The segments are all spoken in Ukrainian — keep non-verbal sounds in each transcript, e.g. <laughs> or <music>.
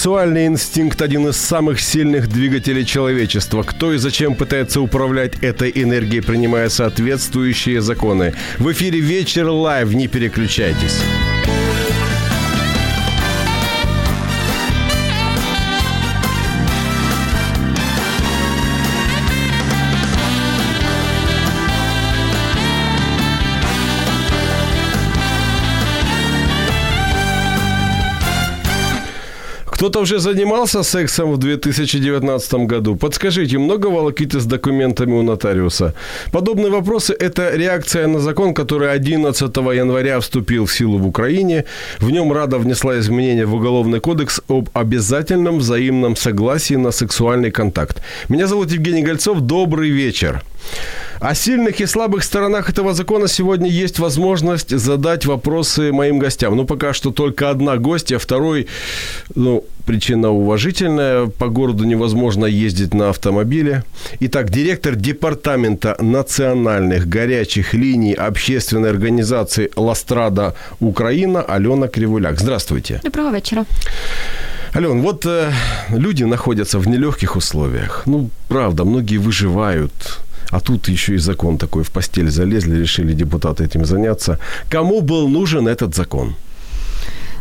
Сексуальный инстинкт – один из самых сильных двигателей человечества. Кто и зачем пытается управлять этой энергией, принимая соответствующие законы? В эфире «Вечер лайв». Не переключайтесь. Кто-то уже занимался сексом в 2019 году? Подскажите, много волокиты с документами у нотариуса? Подобные вопросы – это реакция на закон, который 11 января вступил в силу в Украине. В нем Рада внесла изменения в Уголовный кодекс об обязательном взаимном согласии на сексуальный контакт. Меня зовут Евгений Гольцов. Добрый вечер. О сильных и слабых сторонах этого закона сегодня есть возможность задать вопросы моим гостям. Ну, пока что только одна гостья, второй, ну, причина уважительная. По городу невозможно ездить на автомобиле. Итак, директор департамента национальных горячих линий общественной организации «Ластрада Украина» Алена Кривуляк. Здравствуйте. Доброго вечера. Ален, вот э, люди находятся в нелегких условиях. Ну, правда, многие выживают а тут еще и закон такой в постель залезли, решили депутаты этим заняться. Кому был нужен этот закон?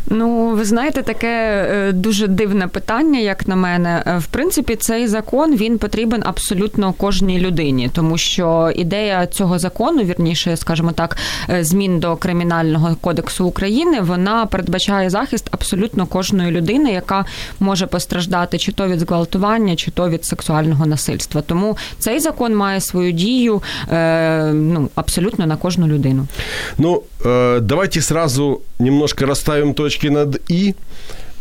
Ну, ви знаєте, таке е, дуже дивне питання, як на мене. Е, в принципі, цей закон він потрібен абсолютно кожній людині, тому що ідея цього закону, вірніше, скажімо так, е, змін до кримінального кодексу України, вона передбачає захист абсолютно кожної людини, яка може постраждати чи то від зґвалтування, чи то від сексуального насильства. Тому цей закон має свою дію ну, абсолютно на кожну людину. Ну, давайте сразу немножко расставим точки точки над «и»,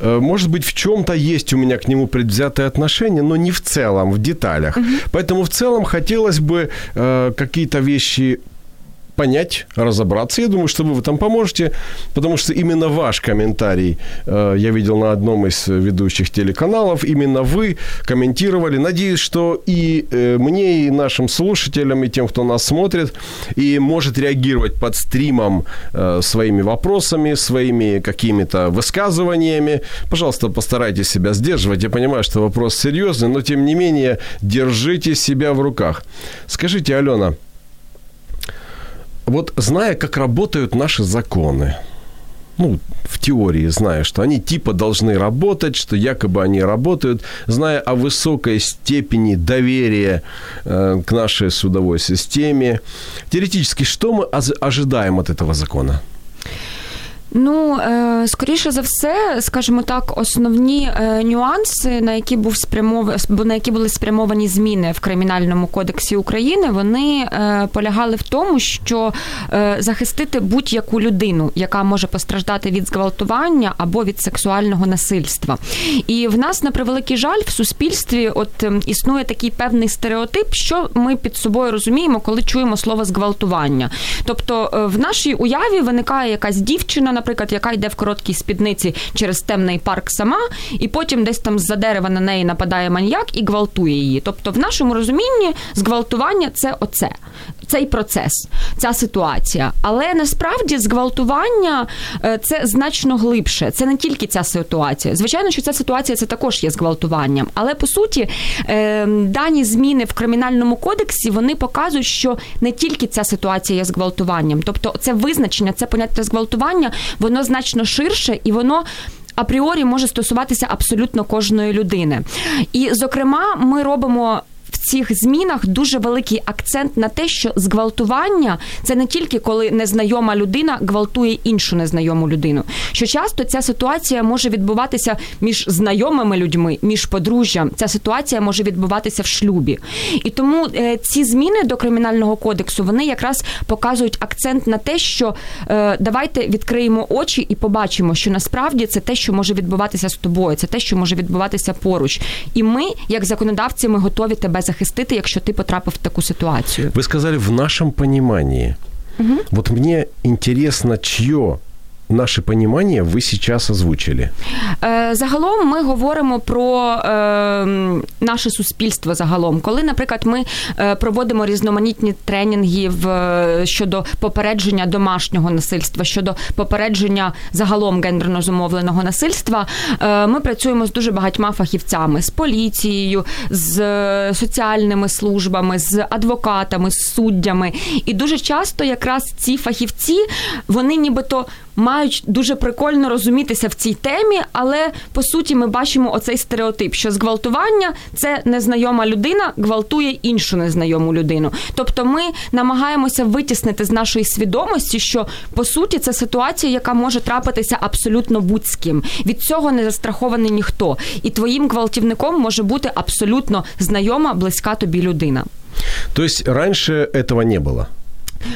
э, может быть, в чем-то есть у меня к нему предвзятое отношение, но не в целом, в деталях. Угу. Поэтому в целом хотелось бы э, какие-то вещи понять, разобраться. Я думаю, что вы в этом поможете, потому что именно ваш комментарий э, я видел на одном из ведущих телеканалов. Именно вы комментировали. Надеюсь, что и э, мне, и нашим слушателям, и тем, кто нас смотрит, и может реагировать под стримом э, своими вопросами, своими какими-то высказываниями. Пожалуйста, постарайтесь себя сдерживать. Я понимаю, что вопрос серьезный, но тем не менее держите себя в руках. Скажите, Алена, вот зная, как работают наши законы, ну, в теории зная, что они типа должны работать, что якобы они работают, зная о высокой степени доверия э, к нашей судовой системе, теоретически, что мы ожидаем от этого закона? Ну, е, скоріше за все, скажімо так, основні е, нюанси, на які був спрямов... на які були спрямовані зміни в кримінальному кодексі України, вони е, полягали в тому, що захистити будь-яку людину, яка може постраждати від зґвалтування або від сексуального насильства. І в нас на превеликий жаль в суспільстві от ем, існує такий певний стереотип, що ми під собою розуміємо, коли чуємо слово зґвалтування. Тобто в нашій уяві виникає якась дівчина наприклад, яка йде в короткій спідниці через темний парк сама, і потім десь там з-за дерева на неї нападає маньяк і гвалтує її. Тобто, в нашому розумінні зґвалтування це оце. Цей процес, ця ситуація, але насправді зґвалтування е, це значно глибше. Це не тільки ця ситуація. Звичайно, що ця ситуація це також є зґвалтуванням. Але по суті, е, дані зміни в кримінальному кодексі вони показують, що не тільки ця ситуація є зґвалтуванням, тобто це визначення, це поняття зґвалтування, воно значно ширше і воно. Апріорі може стосуватися абсолютно кожної людини. І, зокрема, ми робимо цих змінах дуже великий акцент на те, що зґвалтування це не тільки коли незнайома людина гвалтує іншу незнайому людину. Що часто ця ситуація може відбуватися між знайомими людьми, між подружжям. Ця ситуація може відбуватися в шлюбі. І тому е, ці зміни до кримінального кодексу вони якраз показують акцент на те, що е, давайте відкриємо очі і побачимо, що насправді це те, що може відбуватися з тобою, це те, що може відбуватися поруч. І ми, як законодавці, ми готові тебе захистити, якщо ти потрапив в таку ситуацію. Ви сказали в нашому розумінні. Угу. Вот мне интересно, чье наше понимание вы сейчас озвучили. Е, Загалом ми говоримо про е, наше суспільство загалом. Коли, наприклад, ми е, проводимо різноманітні тренінги щодо попередження домашнього насильства, щодо попередження загалом гендерно зумовленого насильства, ми працюємо з дуже багатьма фахівцями, з поліцією, з соціальними службами, з адвокатами, з суддями. І дуже часто якраз ці фахівці, вони нібито мають дуже прикольно розумітися в цій темі, але по суті ми бачимо оцей стереотип, що зґвалтування це незнайома людина гвалтує іншу незнайому людину. Тобто ми намагаємося витіснити з нашої свідомості, що по суті це ситуація, яка може трапитися абсолютно будь-з ким. Від цього не застрахований ніхто. І твоїм гвалтівником може бути абсолютно знайома, близька тобі людина. То есть раньше не было.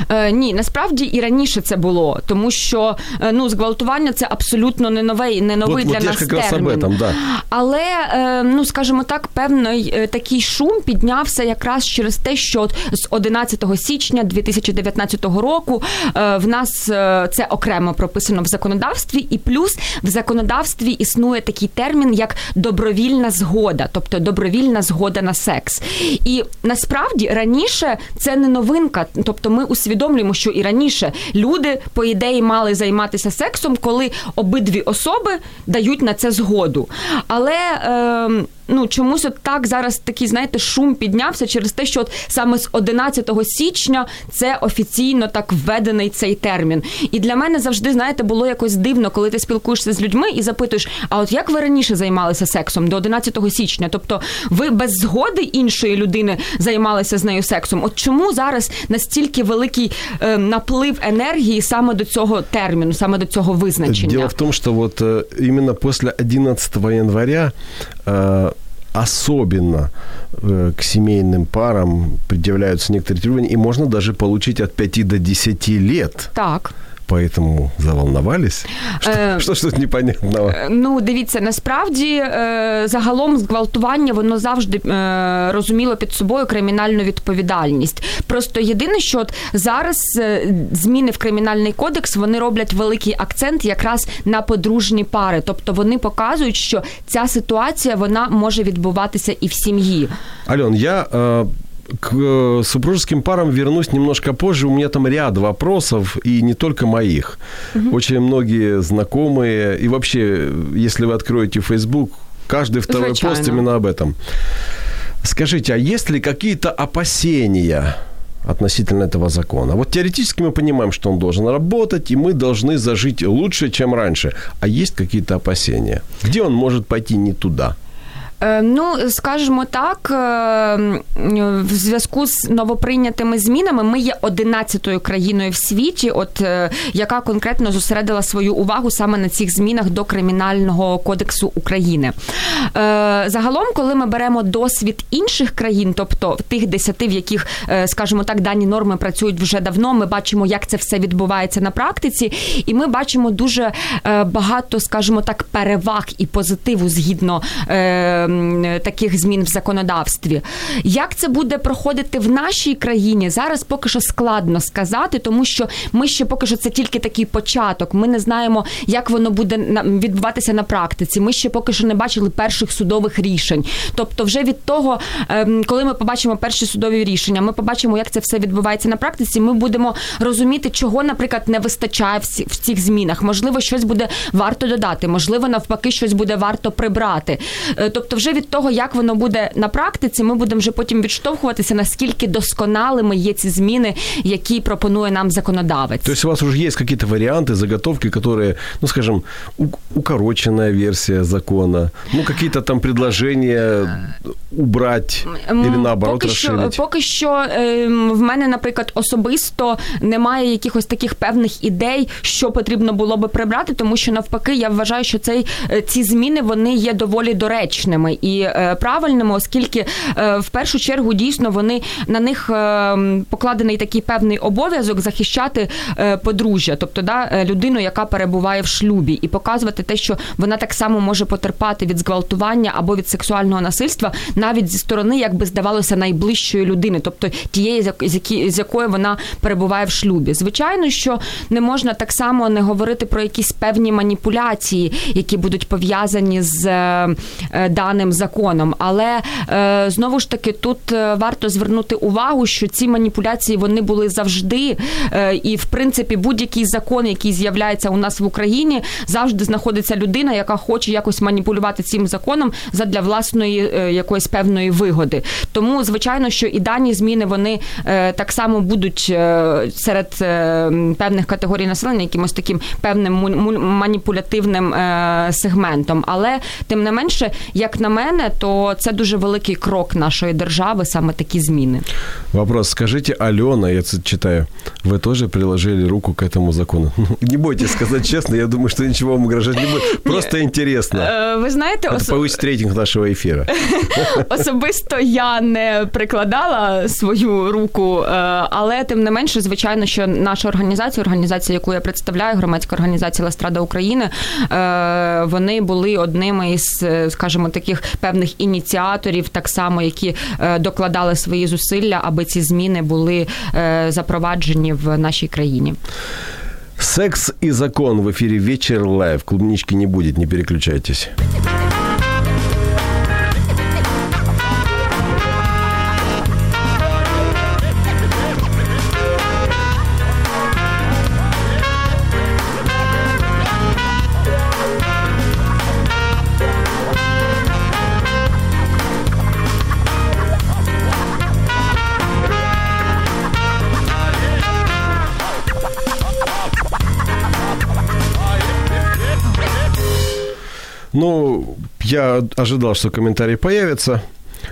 Е, ні, насправді і раніше це було, тому що е, ну зґвалтування це абсолютно не новий, не новий Вот- для вот нас термін. об этом, да. Але е, ну скажімо так, певний е, такий шум піднявся якраз через те, що от з 11 січня 2019 року е, в нас е, це окремо прописано в законодавстві, і плюс в законодавстві існує такий термін як добровільна згода, тобто добровільна згода на секс. І насправді раніше це не новинка, тобто ми усвідомлюємо, що і раніше люди, по ідеї, мали займатися сексом, коли обидві особи дають на це згоду. Але е, ну чомусь от так зараз такий, знаєте, шум піднявся через те, що от саме з 11 січня це офіційно так введений цей термін. І для мене завжди, знаєте, було якось дивно, коли ти спілкуєшся з людьми і запитуєш: а от як ви раніше займалися сексом до 11 січня? Тобто ви без згоди іншої людини займалися з нею сексом? От чому зараз настільки великий е, наплив енергії саме до цього терміну, саме до цього визначення? Дело в том, что вот э, именно после 11 января особенно э, к семейным парам предъявляются некоторые требования, и можно даже получить от 5 до 10 лет. Так. Поэтому заволновались. Что, Э, что ж тут непонятного? Е, Ну, дивіться, насправді е, загалом зґвалтування воно завжди е, розуміло під собою кримінальну відповідальність. Просто єдине, що от зараз е, зміни в кримінальний кодекс вони роблять великий акцент якраз на подружні пари. Тобто вони показують, що ця ситуація вона може відбуватися і в сім'ї. Ален, я э, к э, супружеским парам вернусь немножко позже. У меня там ряд вопросов, и не только моих. Очень многие знакомые. И вообще, если вы откроете Facebook, каждый второй Звичайно. пост именно об этом. Скажите, а есть ли какие-то опасения относительно этого закона? Вот теоретически мы понимаем, что он должен работать, и мы должны зажить лучше, чем раньше. А есть какие-то опасения? Где он может пойти не туда? Е, Ну, скажімо так, е, в зв'язку з новоприйнятими змінами ми є 11-ю країною в світі, от е, яка конкретно зосередила свою увагу саме на цих змінах до кримінального кодексу України. Загалом, коли ми беремо досвід інших країн, тобто тих десяти, в яких, скажімо так, дані норми працюють вже давно, ми бачимо, як це все відбувається на практиці, і ми бачимо дуже багато, скажімо так, переваг і позитиву згідно таких змін в законодавстві. Як це буде проходити в нашій країні? Зараз поки що складно сказати, тому що ми ще поки що це тільки такий початок. Ми не знаємо, як воно буде відбуватися на практиці. Ми ще поки що не бачили перших судових рішень. Тобто, вже від того, ем, коли ми побачимо перші судові рішення, ми побачимо, як це все відбувається на практиці. Ми будемо розуміти, чого, наприклад, не вистачає в цих змінах. Можливо, щось буде варто додати, можливо, навпаки, щось буде варто прибрати. Е, Тобто, вже від того, як воно буде на практиці, ми будемо вже потім відштовхуватися, наскільки досконалими є ці зміни, які пропонує нам законодавець. Тобто у вас вже є якісь варіанти, заготовки, які, ну скажем, укорочена версія закону, ну какие-то там предложения убрать или наоборот поки розширити? Що, поки що в мене, наприклад, особисто немає якихось таких певних ідей, що потрібно було би прибрати, тому що навпаки, я вважаю, що цей е, ці зміни вони є доволі доречними і е, правильними, оскільки е, в першу чергу дійсно вони на них е, покладений такий певний обов'язок захищати подружжя, тобто да, людину, яка перебуває в шлюбі, і показувати те, що вона так само може потерпати від зґвалтування або від сексуального насильства, навіть зі сторони, як би здавалося, найближчої людини, тобто тієї, з якою вона перебуває в шлюбі. Звичайно, що не можна так само не говорити про якісь певні маніпуляції, які будуть пов'язані з е, даним законом. Але е, знову ж таки тут е, варто звернути увагу, що ці маніпуляції вони були завжди, е, і в принципі будь-який закон, який з'являється у нас в Україні, завжди знаходиться людина, яка хоче якось маніпулювати цим законом задля власної е, якоїсь певної вигоди. Тому, звичайно, що і дані зміни вони е, так само будуть е, серед певних категорій населення якимось таким певним маніпулятивним сегментом. Але тим не менше, як на мене, то це дуже великий крок нашої держави, саме такі зміни. Вопрос. Скажите, Алена, я ц- читаю, вы тоже приложили руку к этому закону? <laughs> Ну, Не бойтесь сказать честно, я думаю, что ничего вам угрожать не будет. <laughs> Просто интересно. Е, Ви знаєте, Это ос- повысит рейтинг нашего эфира. <laughs> Особисто я не прикладала свою руку, е, але тим не менше, звичайно, що наша організація, організація, яку я представляю, громадська організація Ластрада України, е, вони були одними із, е, скажімо, таких певних ініціаторів, так само, які е, докладали свої зусилля, аби ці зміни були е, запроваджені в нашій країні. Секс и закон в эфире «Вечер лайв». Клубнички не будет, не переключайтесь. Я ожидал, что комментарий появится,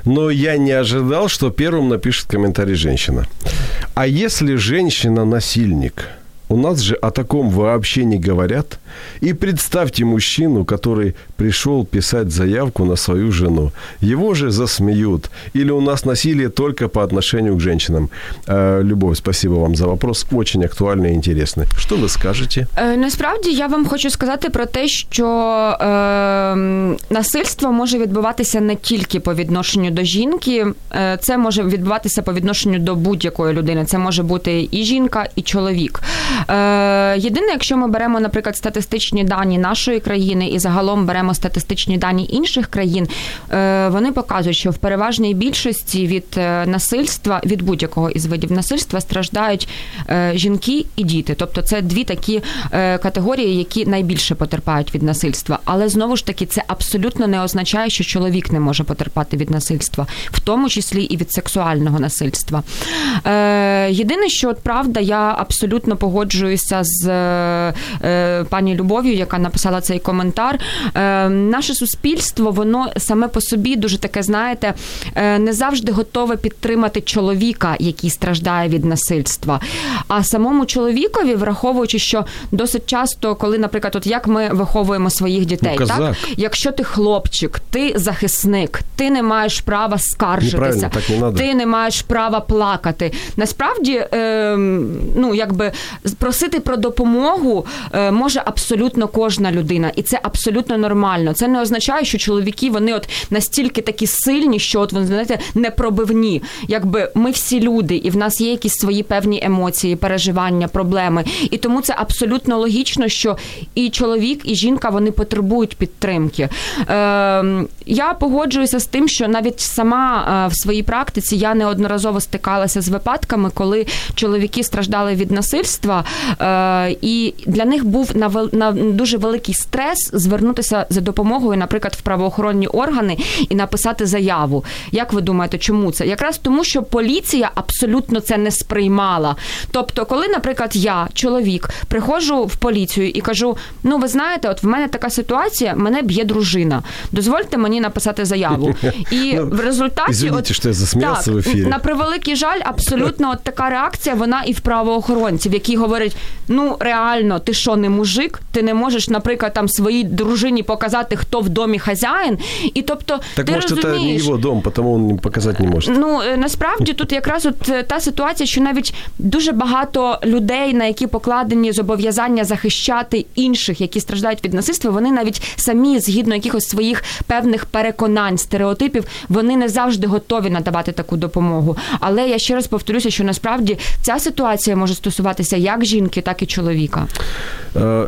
но я не ожидал, что первым напишет комментарий женщина. А если женщина насильник? У нас же о таком вообще не говорят. И представьте мужчину, который пришел писать заявку на свою жену. Его же засмеют. Или у нас насилие только по отношению к женщинам. Э, Любовь, спасибо вам за вопрос. Очень актуальный и интересный. Что вы скажете? Е, Насправді я вам хочу сказати про те, що е, насильство може відбуватися не тільки по відношенню до жінки, е, це може відбуватися по відношенню до будь-якої людини. Це може бути і жінка, і чоловік. Е, єдине, якщо ми беремо, наприклад, статистичні дані нашої країни і загалом беремо статистичні дані інших країн, е, вони показують, що в переважній більшості від е, насильства, від будь-якого із видів насильства страждають жінки і діти. Тобто це дві такі категорії, які найбільше потерпають від насильства. Але знову ж таки, це абсолютно не означає, що чоловік не може потерпати від насильства, в тому числі і від сексуального насильства. Єдине, що от правда, я абсолютно погоджуюся з е, е, пані Любов'ю, яка написала цей коментар. Е, наше суспільство, воно саме по собі дуже таке, знаєте, е, не завжди готове підтримати чоловіка, який страждає від насильства. А самому чоловікові, враховуючи, що досить часто, коли, наприклад, от як ми виховуємо своїх дітей, Ну, так якщо ти хлопчик, ти захисник, ти не маєш права скаржитися, не ти не маєш права плакати. Насправді, е, ну якби просити про допомогу е, може абсолютно кожна людина, і це абсолютно нормально. Це не означає, що чоловіки вони от настільки такі сильні, що от вони знаєте непробивні. Якби ми всі люди, і в нас є якісь свої певні емоції, переживання, проблеми. І тому це абсолютно логічно, що і чоловік, і жінка вони потребують підтримки. Е, я погоджуюся з тим, що навіть сама е, в своїй практиці я неодноразово стикалася з випадками, коли чоловіки страждали від насильства е, і для них був на на дуже великий стрес звернутися за допомогою, наприклад, в правоохоронні органи і написати заяву. Як ви думаєте, чому це? Якраз тому, що поліція абсолютно це не сприймала. Тобто, коли, наприклад, я, чоловік, приходжу в поліцію і кажу: ну, ви знаєте, от в мене така ситуація, мене б'є дружина. Дозвольте мені написати заяву. <laughs> І ну, в результаті Извините, от, що я засміявся в ефірі. На превеликий жаль, абсолютно от така реакція, вона і в правоохоронців, які говорять: ну реально, ти що, не мужик? Ти не можеш, наприклад, там своїй дружині показати, хто в домі хазяїн. І тобто, так ти може, розумієш, це не його дом, тому він показати не може. Ну е, насправді тут якраз от е, та ситуація, що навіть дуже багато людей, на які покладені зобов'язання захищати інших, які страждають від насильства, вони навіть самі згідно якихось своїх певних переконань, стереотипів, вони не завжди готові надавати таку допомогу. Але я ще раз повторюся, що насправді ця ситуація може стосуватися як жінки, так і чоловіка. Е,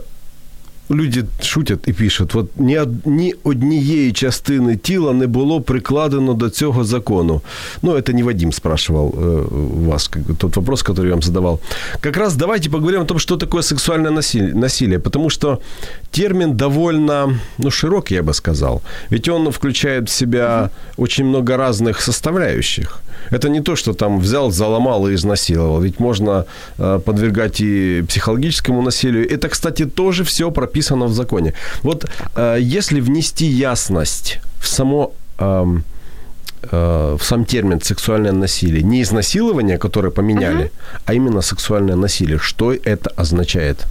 люди шутять і пишуть: от ні, ні однієї частини тіла не було прикладено до цього закону. Ну, это не Вадим спрашивал э, вас, тот вопрос, который я вам задавал. Как раз давайте поговорим о том, что такое сексуальное насилие, насилие потому что термин довольно ну, широкий, я бы сказал. Ведь он включает в себя очень много разных составляющих. Это не то, что там взял, заломал и изнасиловал. Ведь можно э, подвергать и психологическому насилию. Это, кстати, тоже все прописано в законе. Вот э, если внести ясность в само э, в сам термин сексуальное насилие. Не изнасилование, которое поменяли, uh-huh. а именно сексуальное насилие. Что это означает?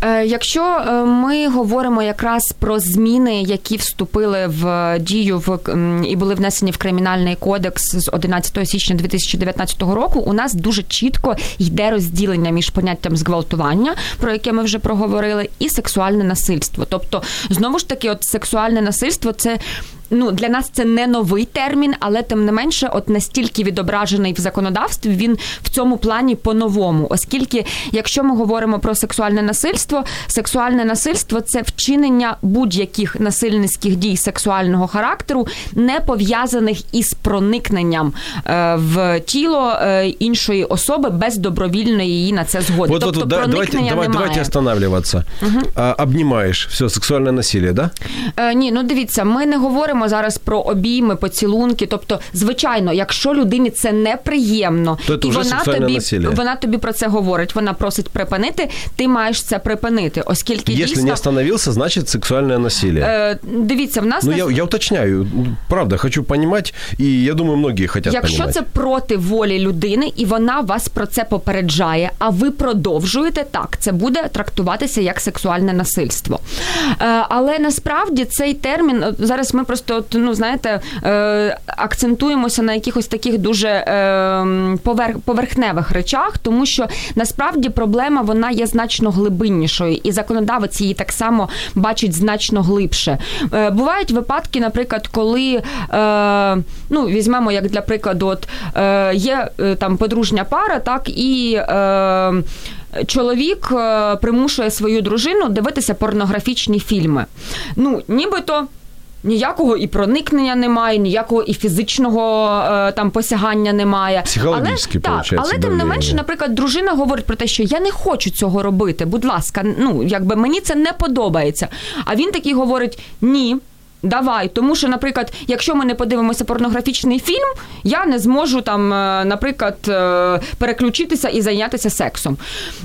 Е, якщо е, ми говоримо якраз про зміни, які вступили в дію в і були внесені в кримінальний кодекс з 11 січня 2019 року, у нас дуже чітко йде розділення між поняттям зґвалтування, про яке ми вже проговорили, і сексуальне насильство. Тобто, знову ж таки, от сексуальне насильство це ну для нас це не новий термін, але тим не менше, от настільки відображений в законодавстві, він в цьому плані по-новому, оскільки, якщо ми говоримо про сексуальне насильство, сексуальне насильство це вчинення будь-яких насильницьких дій сексуального характеру, не пов'язаних із проникненням е, в тіло е, іншої особи без добровільної її на це згоди. Вот, тобто вот, проникнення давайте, немає. Давайте останавливатися. Угу. Обнімаєш все сексуальне насилие, да? Е, ні, ну дивіться, ми не говоримо зараз про обійми, поцілунки. Тобто, звичайно, якщо людині це неприємно, то і вона тобі насилие. вона тобі про це говорить. Вона просить припинити. Ти маєш це припинити, оскільки Якщо дійсно... не остановився, значить сексуальне насилие. Е, Дивіться, в нас ну я я уточняю. Правда, хочу розуміти, і я думаю, многі хочуть Якщо понимать. це проти волі людини, і вона вас про це попереджає, а ви продовжуєте так, це буде трактуватися як сексуальне насильство. Е, але насправді цей термін зараз ми просто, ну знаєте, е, акцентуємося на якихось таких дуже е, поверх, поверхневих речах, тому що насправді проблема вона є значно глибиннішою, і законодавець її так само бачить значно глибше. Е, бувають випадки, наприклад, коли ну візьмемо як для прикладу, от є там подружня пара, так і. Чоловік примушує свою дружину дивитися порнографічні фільми. Ну, нібито Ніякого і проникнення немає, ніякого і фізичного е, там посягання немає. Але так, але тим не менше, наприклад, дружина говорить про те, що я не хочу цього робити. Будь ласка, ну якби мені це не подобається. А він такий говорить: ні. Давай, тому що, наприклад, якщо ми не подивимося порнографічний фільм, я не зможу там, е, наприклад, е, переключитися і зайнятися сексом.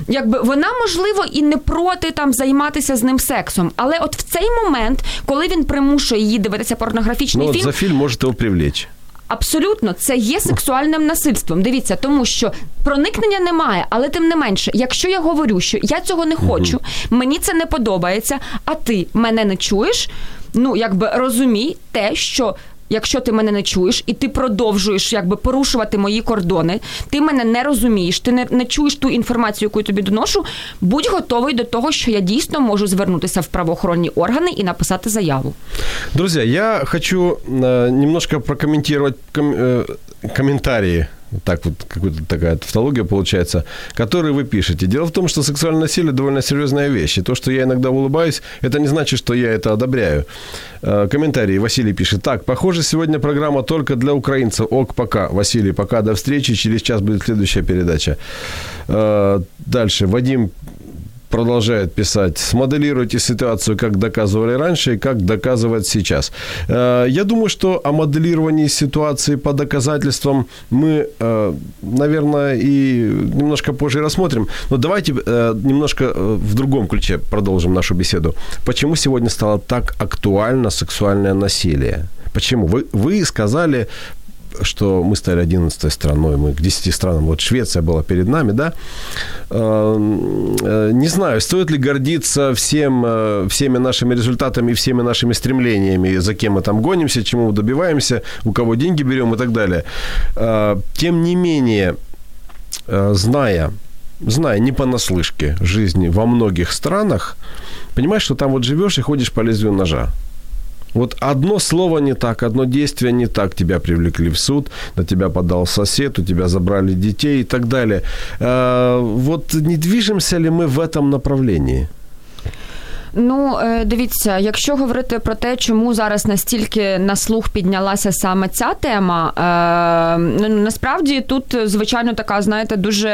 Якби вона, можливо, і не проти там займатися з ним сексом, але от в цей момент, коли він примушує її дивитися порнографічний ну, фільм, за фільм можете привлечь. Абсолютно, це є сексуальним насильством. Дивіться, тому що проникнення немає, але тим не менше, якщо я говорю, що я цього не хочу, мені це не подобається, а ти мене не чуєш ну якби розумій те, що. Якщо ти мене не чуєш і ти продовжуєш якби порушувати мої кордони, ти мене не розумієш, ти не, не чуєш ту інформацію, яку я тобі доношу, будь готовий до того, що я дійсно можу звернутися в правоохоронні органи і написати заяву. Друзі, я хочу э, немножко прокомментировать ком- э, комментарии так вот какая-то такая тавтология получается, который вы пишете. Дело в том, что сексуальное насилие довольно серьезная вещь. И то, что я иногда улыбаюсь, это не значит, что я это одобряю. Э, комментарий Василий пишет. Так, похоже, сегодня программа только для украинцев. Ок, пока. Василий, пока, до встречи. Через час будет следующая передача. Э, дальше. Вадим продолжает писать, смоделируйте ситуацию, как доказывали раньше и как доказывать сейчас. Э, я думаю, что о моделировании ситуации по доказательствам мы, э, наверное, и немножко позже рассмотрим. Но давайте э, немножко в другом ключе продолжим нашу беседу. Почему сегодня стало так актуально сексуальное насилие? Почему? Вы, вы сказали что мы стали 11 страной, мы к 10 странам, вот Швеция была перед нами, да. Эм, э, не знаю, стоит ли гордиться всем, э, всеми нашими результатами, всеми нашими стремлениями, за кем мы там гонимся, чему добиваемся, у кого деньги берем и так далее. Э, тем не менее, зная, зная не понаслышке жизни во многих странах, понимаешь, что там вот живешь и ходишь по лезвию ножа. Вот одно слово не так, одно действие не так, тебя привлекли в суд, на тебя подал сосед, у тебя забрали детей и так далее. Э, вот не движемся ли мы в этом направлении? Ну, е, дивіться, якщо говорити про те, чому зараз настільки на слух піднялася саме ця тема, е, ну насправді тут, звичайно, така, знаєте, дуже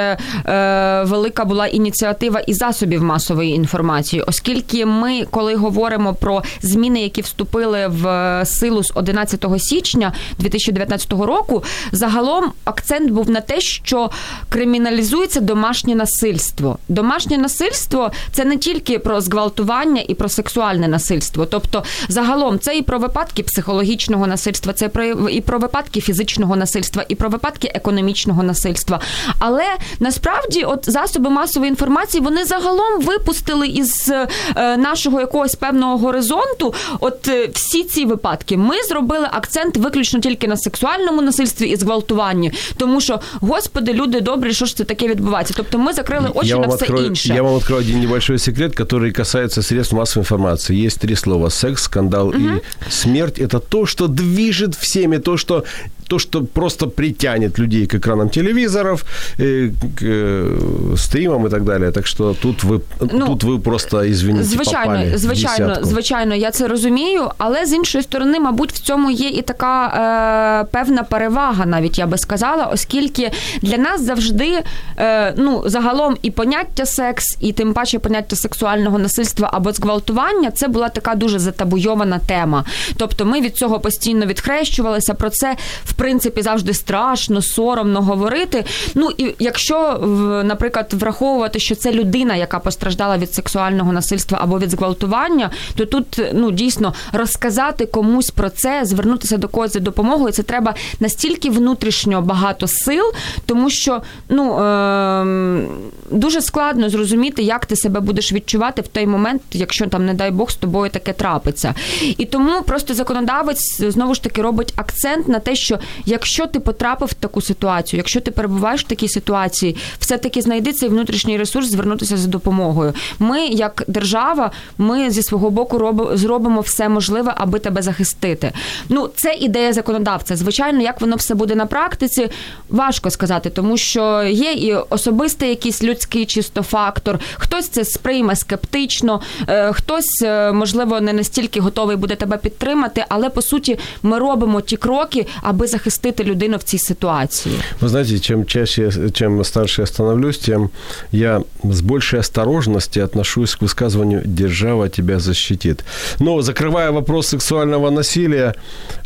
е, велика була ініціатива і засобів масової інформації, оскільки ми, коли говоримо про зміни, які вступили в силу з 11 січня 2019 року, загалом акцент був на те, що криміналізується домашнє насильство. Домашнє насильство це не тільки про зґвалтування зґвалтування і про сексуальне насильство. Тобто, загалом це і про випадки психологічного насильства, це і про випадки фізичного насильства, і про випадки економічного насильства. Але насправді, от засоби масової інформації, вони загалом випустили із е, нашого якогось певного горизонту. От е, всі ці випадки ми зробили акцент виключно тільки на сексуальному насильстві і зґвалтуванні, тому що господи, люди добрі, що ж це таке відбувається? Тобто, ми закрили очі я на все открою, інше. Я вам открою один небольшой секрет, который касается средств средств массовой информации есть три слова: секс, скандал угу. и смерть. Это то, что движет всеми, то, что то, что просто притянет людей к экранам телевизоров, э, к э, стримам и так далее. Так що тут ви ну, тут ви просто ізвиніть, звичайно, попали звичайно, в звичайно, я це розумію. Але з іншої сторони, мабуть, в цьому є і така е, певна перевага, навіть я би сказала, оскільки для нас завжди е, ну загалом і поняття секс, і тим паче поняття сексуального насильства або зґвалтування, це була така дуже затабуйована тема. Тобто, ми від цього постійно відхрещувалися. Про це в принципі завжди страшно, соромно говорити. Ну і якщо наприклад враховувати, що це людина, яка постраждала від сексуального насильства або від зґвалтування, то тут ну дійсно розказати комусь про це, звернутися до когось за допомогою. Це треба настільки внутрішньо багато сил, тому що ну е- дуже складно зрозуміти, як ти себе будеш відчувати в той момент, якщо там, не дай Бог, з тобою таке трапиться. І тому просто законодавець знову ж таки робить акцент на те, що якщо ти потрапив в таку ситуацію, якщо ти перебуваєш в такій ситуації, все-таки знайди цей внутрішній ресурс, звернутися за допомогою. Ми, як держава, ми зі свого боку робимо зробимо все можливе, аби тебе захистити. Ну, це ідея законодавця. Звичайно, як воно все буде на практиці, важко сказати, тому що є і особистий якийсь людський чисто фактор. Хтось це сприйме скептично, е, хтось, е, можливо, не настільки готовий буде тебе підтримати, але по суті ми робимо ті кроки, аби захистити захистити людину в цій ситуації? Вы знаете, чем чаще, чем старше я становлюсь, тем я с большей осторожностью отношусь к высказыванию «держава тебя защитит». Но закрывая вопрос сексуального насилия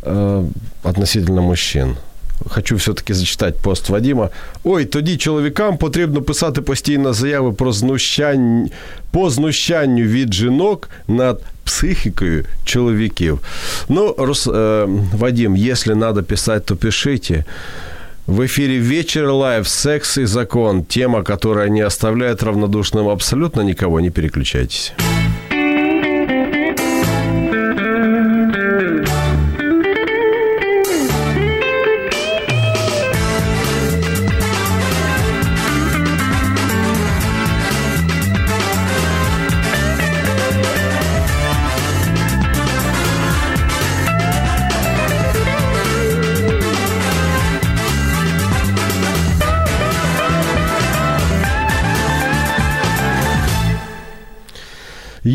э, относительно мужчин, Хочу все-таки зачитати пост Вадима. Ой, тоді чоловікам потрібно писати постійно заяви про знущання по знущанню від жінок над психикою чоловіків. Ну, Рус, э, Вадим, если надо писать, то пишите. В эфире «Вечер лайв. Секс и закон». Тема, которая не оставляет равнодушным абсолютно никого. Не переключайтесь.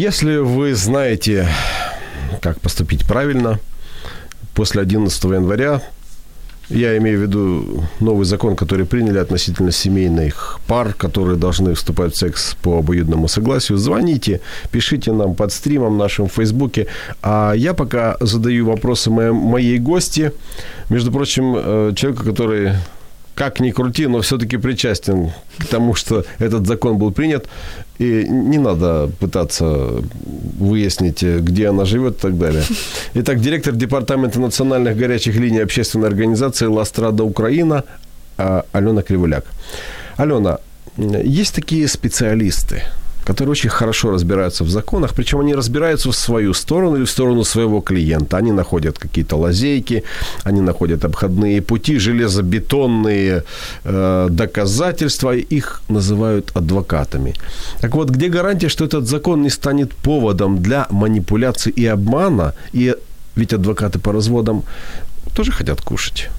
Если вы знаете, как поступить правильно, после 11 января я имею в виду новый закон, который приняли относительно семейных пар, которые должны вступать в секс по обоюдному согласию. Звоните, пишите нам под стримом в нашем Фейсбуке. А я пока задаю вопросы моей, моей гости. Между прочим, э, человеку, который как ни крути, но все-таки причастен к тому, что этот закон был принят. И не надо пытаться выяснить, где она живет и так далее. Итак, директор Департамента национальных горячих линий общественной организации «Ластрада Украина» а, Алена Кривуляк. Алена, есть такие специалисты, которые очень хорошо разбираются в законах, причем они разбираются в свою сторону или в сторону своего клиента. Они находят какие-то лазейки, они находят обходные пути, железобетонные э, доказательства, их называют адвокатами. Так вот, где гарантия, что этот закон не станет поводом для манипуляции и обмана? И ведь адвокаты по разводам тоже хотят кушать.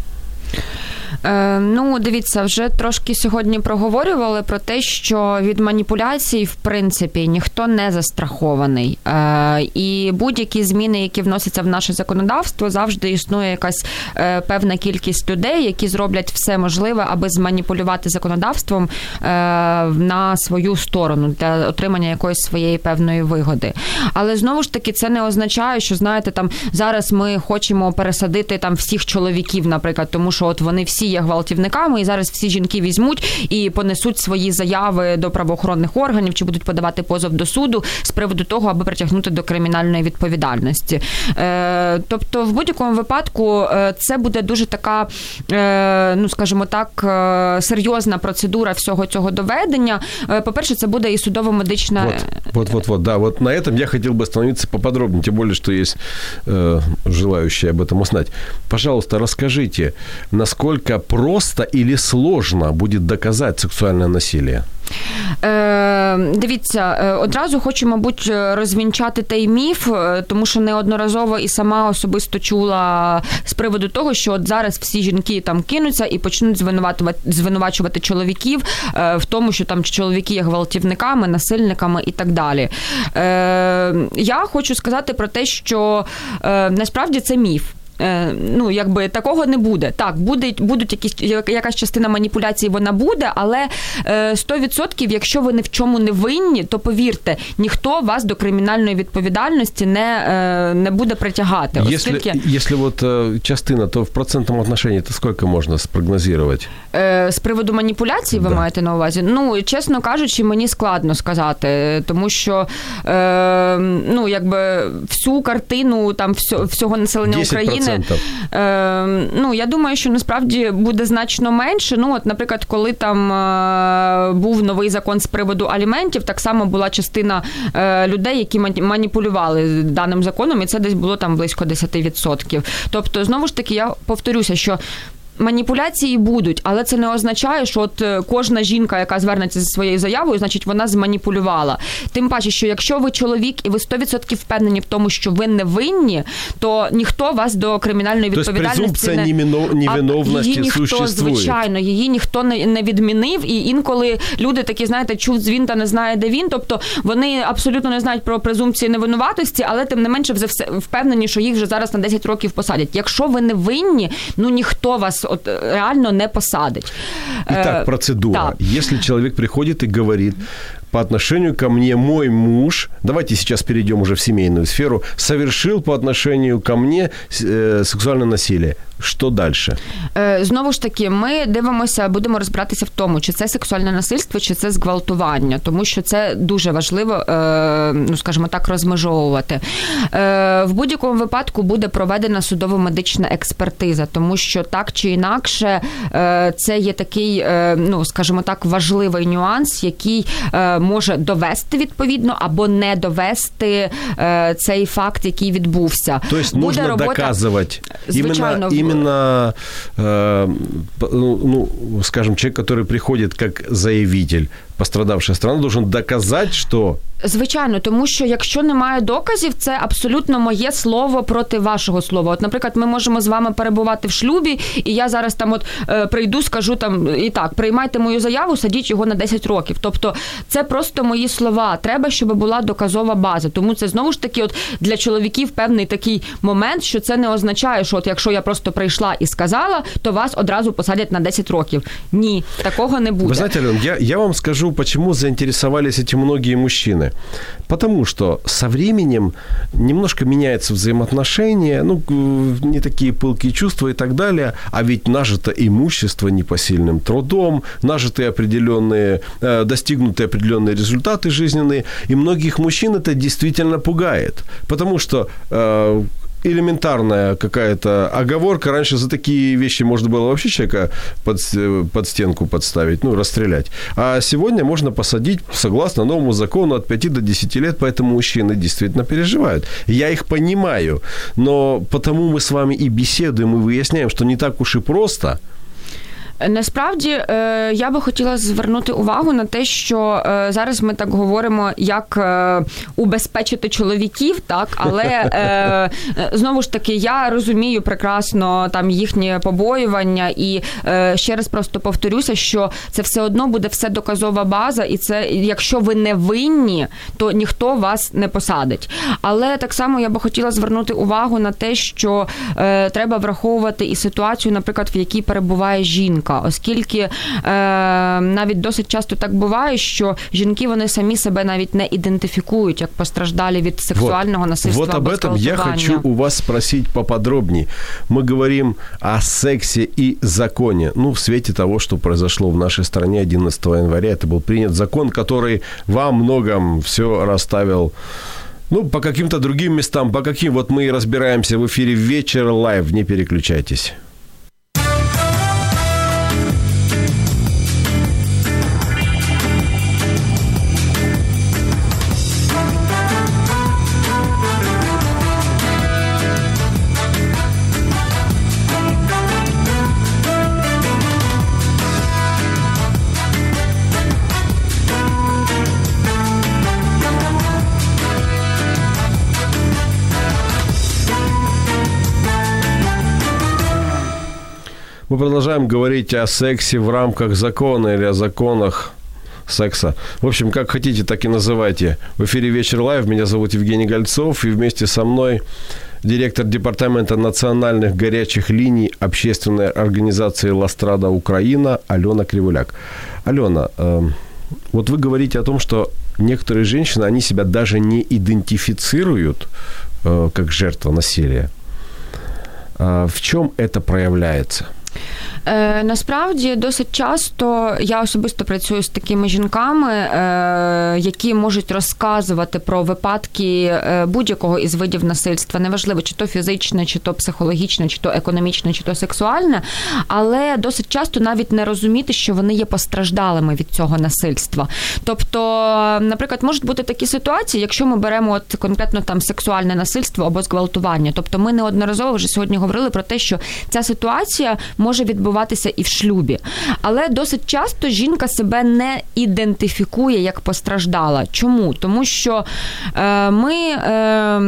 Е, ну, дивіться, вже трошки сьогодні проговорювали про те, що від маніпуляцій, в принципі, ніхто не застрахований. Е, і будь-які зміни, які вносяться в наше законодавство, завжди існує якась е, певна кількість людей, які зроблять все можливе, аби зманіпулювати законодавством на свою сторону для отримання якоїсь своєї певної вигоди. Але знову ж таки, це не означає, що знаєте, там зараз ми хочемо пересадити там всіх чоловіків, наприклад, тому що от вони всі є гвалтівниками, і зараз всі жінки візьмуть і понесуть свої заяви до правоохоронних органів чи будуть подавати позов до суду з приводу того, аби притягнути до кримінальної відповідальності. Е, тобто, в будь-якому випадку е, це буде дуже така, е, ну скажімо так, серйозна процедура всього цього доведення. По-перше, це буде і судово-медична. Вот, вот, вот, вот, да. Вот на этом я хотел бы остановиться поподробнее, тем более, что есть э, желающие об этом узнать. Пожалуйста, расскажите, насколько просто или сложно будет доказать сексуальное насилие? Е, Дивіться, е, одразу хочу, мабуть, розвінчати той міф, е, тому що неодноразово і сама особисто чула з приводу того, що от зараз всі жінки там кинуться і почнуть звинувачувати, звинувачувати чоловіків е, в тому, що там чоловіки є гвалтівниками, насильниками і так далі. Е, Я хочу сказати про те, що е, насправді це міф. Е, ну якби такого не буде. Так, буде, будуть якісь якась частина маніпуляцій, вона буде, але 100%, е, якщо ви ні в чому не винні, то повірте, ніхто вас до кримінальної відповідальності не е, не буде притягати. Оскільки... Якщо от частина, то в процентному отношенні то скільки можна спрогнозувати? З приводу маніпуляцій, ви да. маєте на увазі? Ну, чесно кажучи, мені складно сказати, тому що ну, якби всю картину там всього населення України. Е, ну, я думаю, що насправді буде значно менше. Ну, от, наприклад, коли там е, був новий закон з приводу аліментів, так само була частина е, людей, які маніпулювали даним законом, і це десь було там близько 10%. Тобто, знову ж таки, я повторюся, що маніпуляції будуть, але це не означає, що от е, кожна жінка, яка звернеться зі своєю заявою, значить вона зманіпулювала. Тим паче, що якщо ви чоловік і ви 100% впевнені в тому, що ви не винні, то ніхто вас до кримінальної відповідальності не... невиновності її ніхто, существує. звичайно, її ніхто не, не відмінив. І інколи люди такі, знаєте, чув дзвін та не знає, де він. Тобто вони абсолютно не знають про презумпції невинуватості, але тим не менше все впевнені, що їх вже зараз на 10 років посадять. Якщо ви не винні, ну ніхто вас от реально не посадить. Итак, процедура. Да. Если человек приходит и говорит, по отношению ко мне мой муж, давайте сейчас перейдем уже в семейную сферу, совершил по отношению ко мне э, сексуальное насилие. Що далі? Е, знову ж таки, ми дивимося, будемо розбиратися в тому, чи це сексуальне насильство, чи це зґвалтування, тому що це дуже важливо, е, ну скажімо так, розмежовувати. Е, в будь-якому випадку буде проведена судово-медична експертиза, тому що так чи інакше це є такий, ну скажімо так, важливий нюанс, який може довести відповідно або не довести цей факт, який відбувся. Тобто, буде робота, доказувати. Звичайно, іменно именно, э, ну, скажем, человек, который приходит как заявитель, пострадавшая страна должен доказать, что Звичайно, тому що якщо немає доказів, це абсолютно моє слово проти вашого слова. От, наприклад, ми можемо з вами перебувати в шлюбі, і я зараз там от е, прийду, скажу там і так: приймайте мою заяву, садіть його на 10 років. Тобто, це просто мої слова. Треба, щоб була доказова база. Тому це знову ж таки, от для чоловіків певний такий момент, що це не означає, що от якщо я просто прийшла і сказала, то вас одразу посадять на 10 років. Ні, такого не буде. Вы знаете, Ален, я, я вам скажу, почему заинтересовались эти многие мужчины. Потому что со временем немножко меняются взаимоотношения, ну, не такие пылкие чувства и так далее, а ведь нажито имущество непосильным трудом, нажитые определенные, э, достигнутые определенные результаты жизненные, и многих мужчин это действительно пугает, потому что э, элементарная какая-то оговорка. Раньше за такие вещи можно было вообще человека под, под стенку подставить, ну, расстрелять. А сегодня можно посадить, согласно новому закону, от 5 до 10 лет, поэтому мужчины действительно переживают. Я их понимаю, но потому мы с вами и беседуем, и выясняем, что не так уж и просто – Насправді е, я би хотіла звернути увагу на те, що е, зараз ми так говоримо, як е, убезпечити чоловіків, так але знову ж таки я розумію прекрасно там їхнє побоювання, і ще раз просто повторюся, що це все одно буде все доказова база, і це якщо ви не винні, то ніхто вас не посадить. Але так само я би хотіла звернути увагу на те, що треба враховувати і ситуацію, наприклад, в якій перебуває жінка жінка, оскільки е, навіть досить часто так буває, що жінки вони самі себе навіть не ідентифікують як постраждалі від сексуального вот, насильства. Вот об этом я хочу у вас спросить поподробнее. Мы говорим о сексе и законе. Ну, в свете того, что произошло в нашей стране 11 января, это был принят закон, который во многом все расставил ну, по каким-то другим местам, по каким вот мы и разбираемся в эфире «Вечер лайв». Не переключайтесь. Мы продолжаем говорить о сексе в рамках закона или о законах секса. В общем, как хотите, так и называйте. В эфире «Вечер лайв». Меня зовут Евгений Гольцов. И вместе со мной директор Департамента национальных горячих линий общественной организации «Ла Страда Украина» Алена Кривуляк. Алена, э, вот вы говорите о том, что некоторые женщины, они себя даже не идентифицируют э, как жертва насилия. Э, в чем это проявляется? – Е, Насправді досить часто я особисто працюю з такими жінками, е, які можуть розказувати про випадки е, будь-якого із видів насильства, неважливо, чи то фізичне, чи то психологічне, чи то економічне, чи то сексуальне, але досить часто навіть не розуміти, що вони є постраждалими від цього насильства. Тобто, наприклад, можуть бути такі ситуації, якщо ми беремо от конкретно там сексуальне насильство або зґвалтування. Тобто, ми неодноразово вже сьогодні говорили про те, що ця ситуація може відбуватися і в шлюбі. Але досить часто жінка себе не ідентифікує як постраждала. Чому? Тому що е, ми е,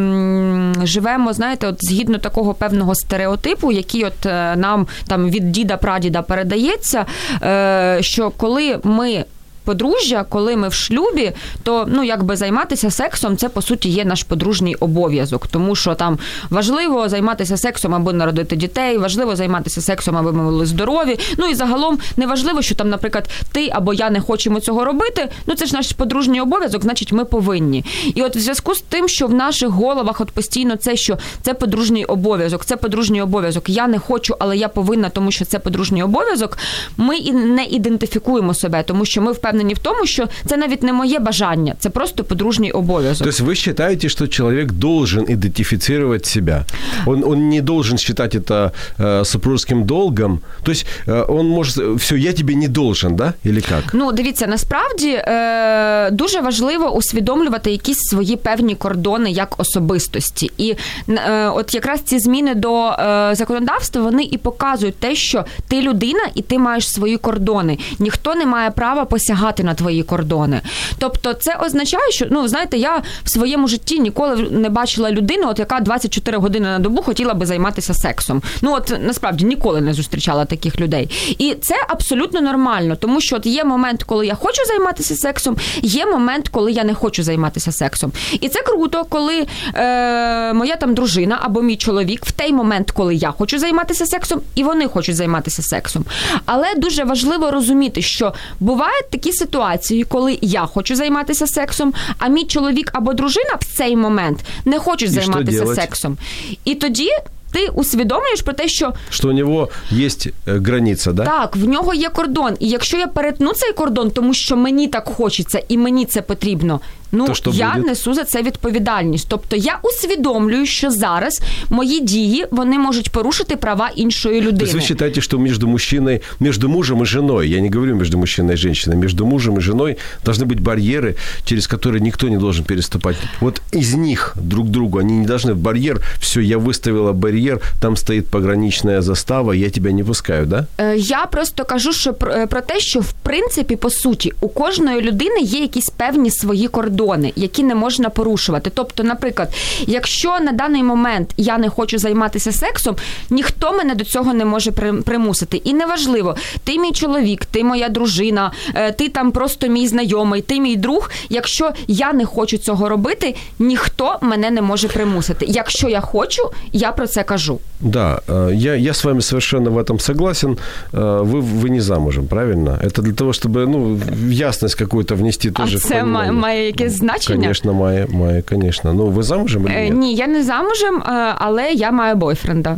живемо, знаєте, от згідно такого певного стереотипу, який от е, нам там від діда-прадіда передається, е, що коли ми подружжя, коли ми в шлюбі, то ну якби займатися сексом, це по суті є наш подружній обов'язок, тому що там важливо займатися сексом, аби народити дітей, важливо займатися сексом, аби ми були здорові. Ну і загалом не важливо, що там, наприклад, ти або я не хочемо цього робити. Ну це ж наш подружній обов'язок, значить, ми повинні. І от в зв'язку з тим, що в наших головах от постійно це, що це подружній обов'язок, це подружній обов'язок. Я не хочу, але я повинна, тому що це подружній обов'язок. Ми і не ідентифікуємо себе, тому що ми в впевнені в тому, що це навіть не моє бажання, це просто подружній обов'язок. Тобто ви вважаєте, що чоловік должен ідентифицировать себя? Он, он не должен считать это э, супружеским долгом? То есть э, он может, все, я тебе не должен, да? Или как? Ну, дивіться, насправді е, дуже важливо усвідомлювати якісь свої певні кордони як особистості. І е, от якраз ці зміни до е, законодавства, вони і показують те, що ти людина і ти маєш свої кордони. Ніхто не має права посягати посягати на твої кордони. Тобто, це означає, що ну знаєте, я в своєму житті ніколи не бачила людину, от яка 24 години на добу хотіла би займатися сексом. Ну от насправді ніколи не зустрічала таких людей. І це абсолютно нормально, тому що от є момент, коли я хочу займатися сексом, є момент, коли я не хочу займатися сексом. І це круто, коли е, моя там дружина або мій чоловік в той момент, коли я хочу займатися сексом, і вони хочуть займатися сексом. Але дуже важливо розуміти, що бувають такі ситуації, коли я хочу займатися сексом, а мій чоловік або дружина в цей момент не хочуть І займатися сексом. І тоді. Ти усвідомлюєш про те, що Що у нього є границя, да? так, в нього є кордон, і якщо я перетну цей кордон, тому що мені так хочеться і мені це потрібно, ну То що я буде? несу за це відповідальність. Тобто я усвідомлюю, що зараз мої дії вони можуть порушити права іншої То людини. есть вы считаете, что между мужчиной, между мужем и женой, я не говорю между мужчиной и женщиной, между мужем и женой должны быть барьеры, через которые никто не должен переступать. Вот из них друг другу, они не должны, барьер, все, я выставила барьер, там стоит пограничная застава, я тебя не пускаю, да? Е, Я просто кажу, що про, е, про те, що в принципі, по суті, у кожної людини є якісь певні свої кордони, які не можна порушувати. Тобто, наприклад, якщо на даний момент я не хочу займатися сексом, ніхто мене до цього не може при- примусити. І неважливо, ти мій чоловік, ти моя дружина, е, ти там просто мій знайомий, ти мій друг. Якщо я не хочу цього робити, ніхто мене не може примусити. Якщо я хочу, я про це кажу. Да, э, я, я с вами совершенно в этом согласен. Э, Вы, вы не замужем, правильно? Это для того, чтобы ну, в ясность какую-то внести тоже а в це має, понимание. має якесь значення? Конечно, має, має, конечно. Ну, вы замужем или Е, нет? Ні, я не замужем, е, але я маю бойфренда.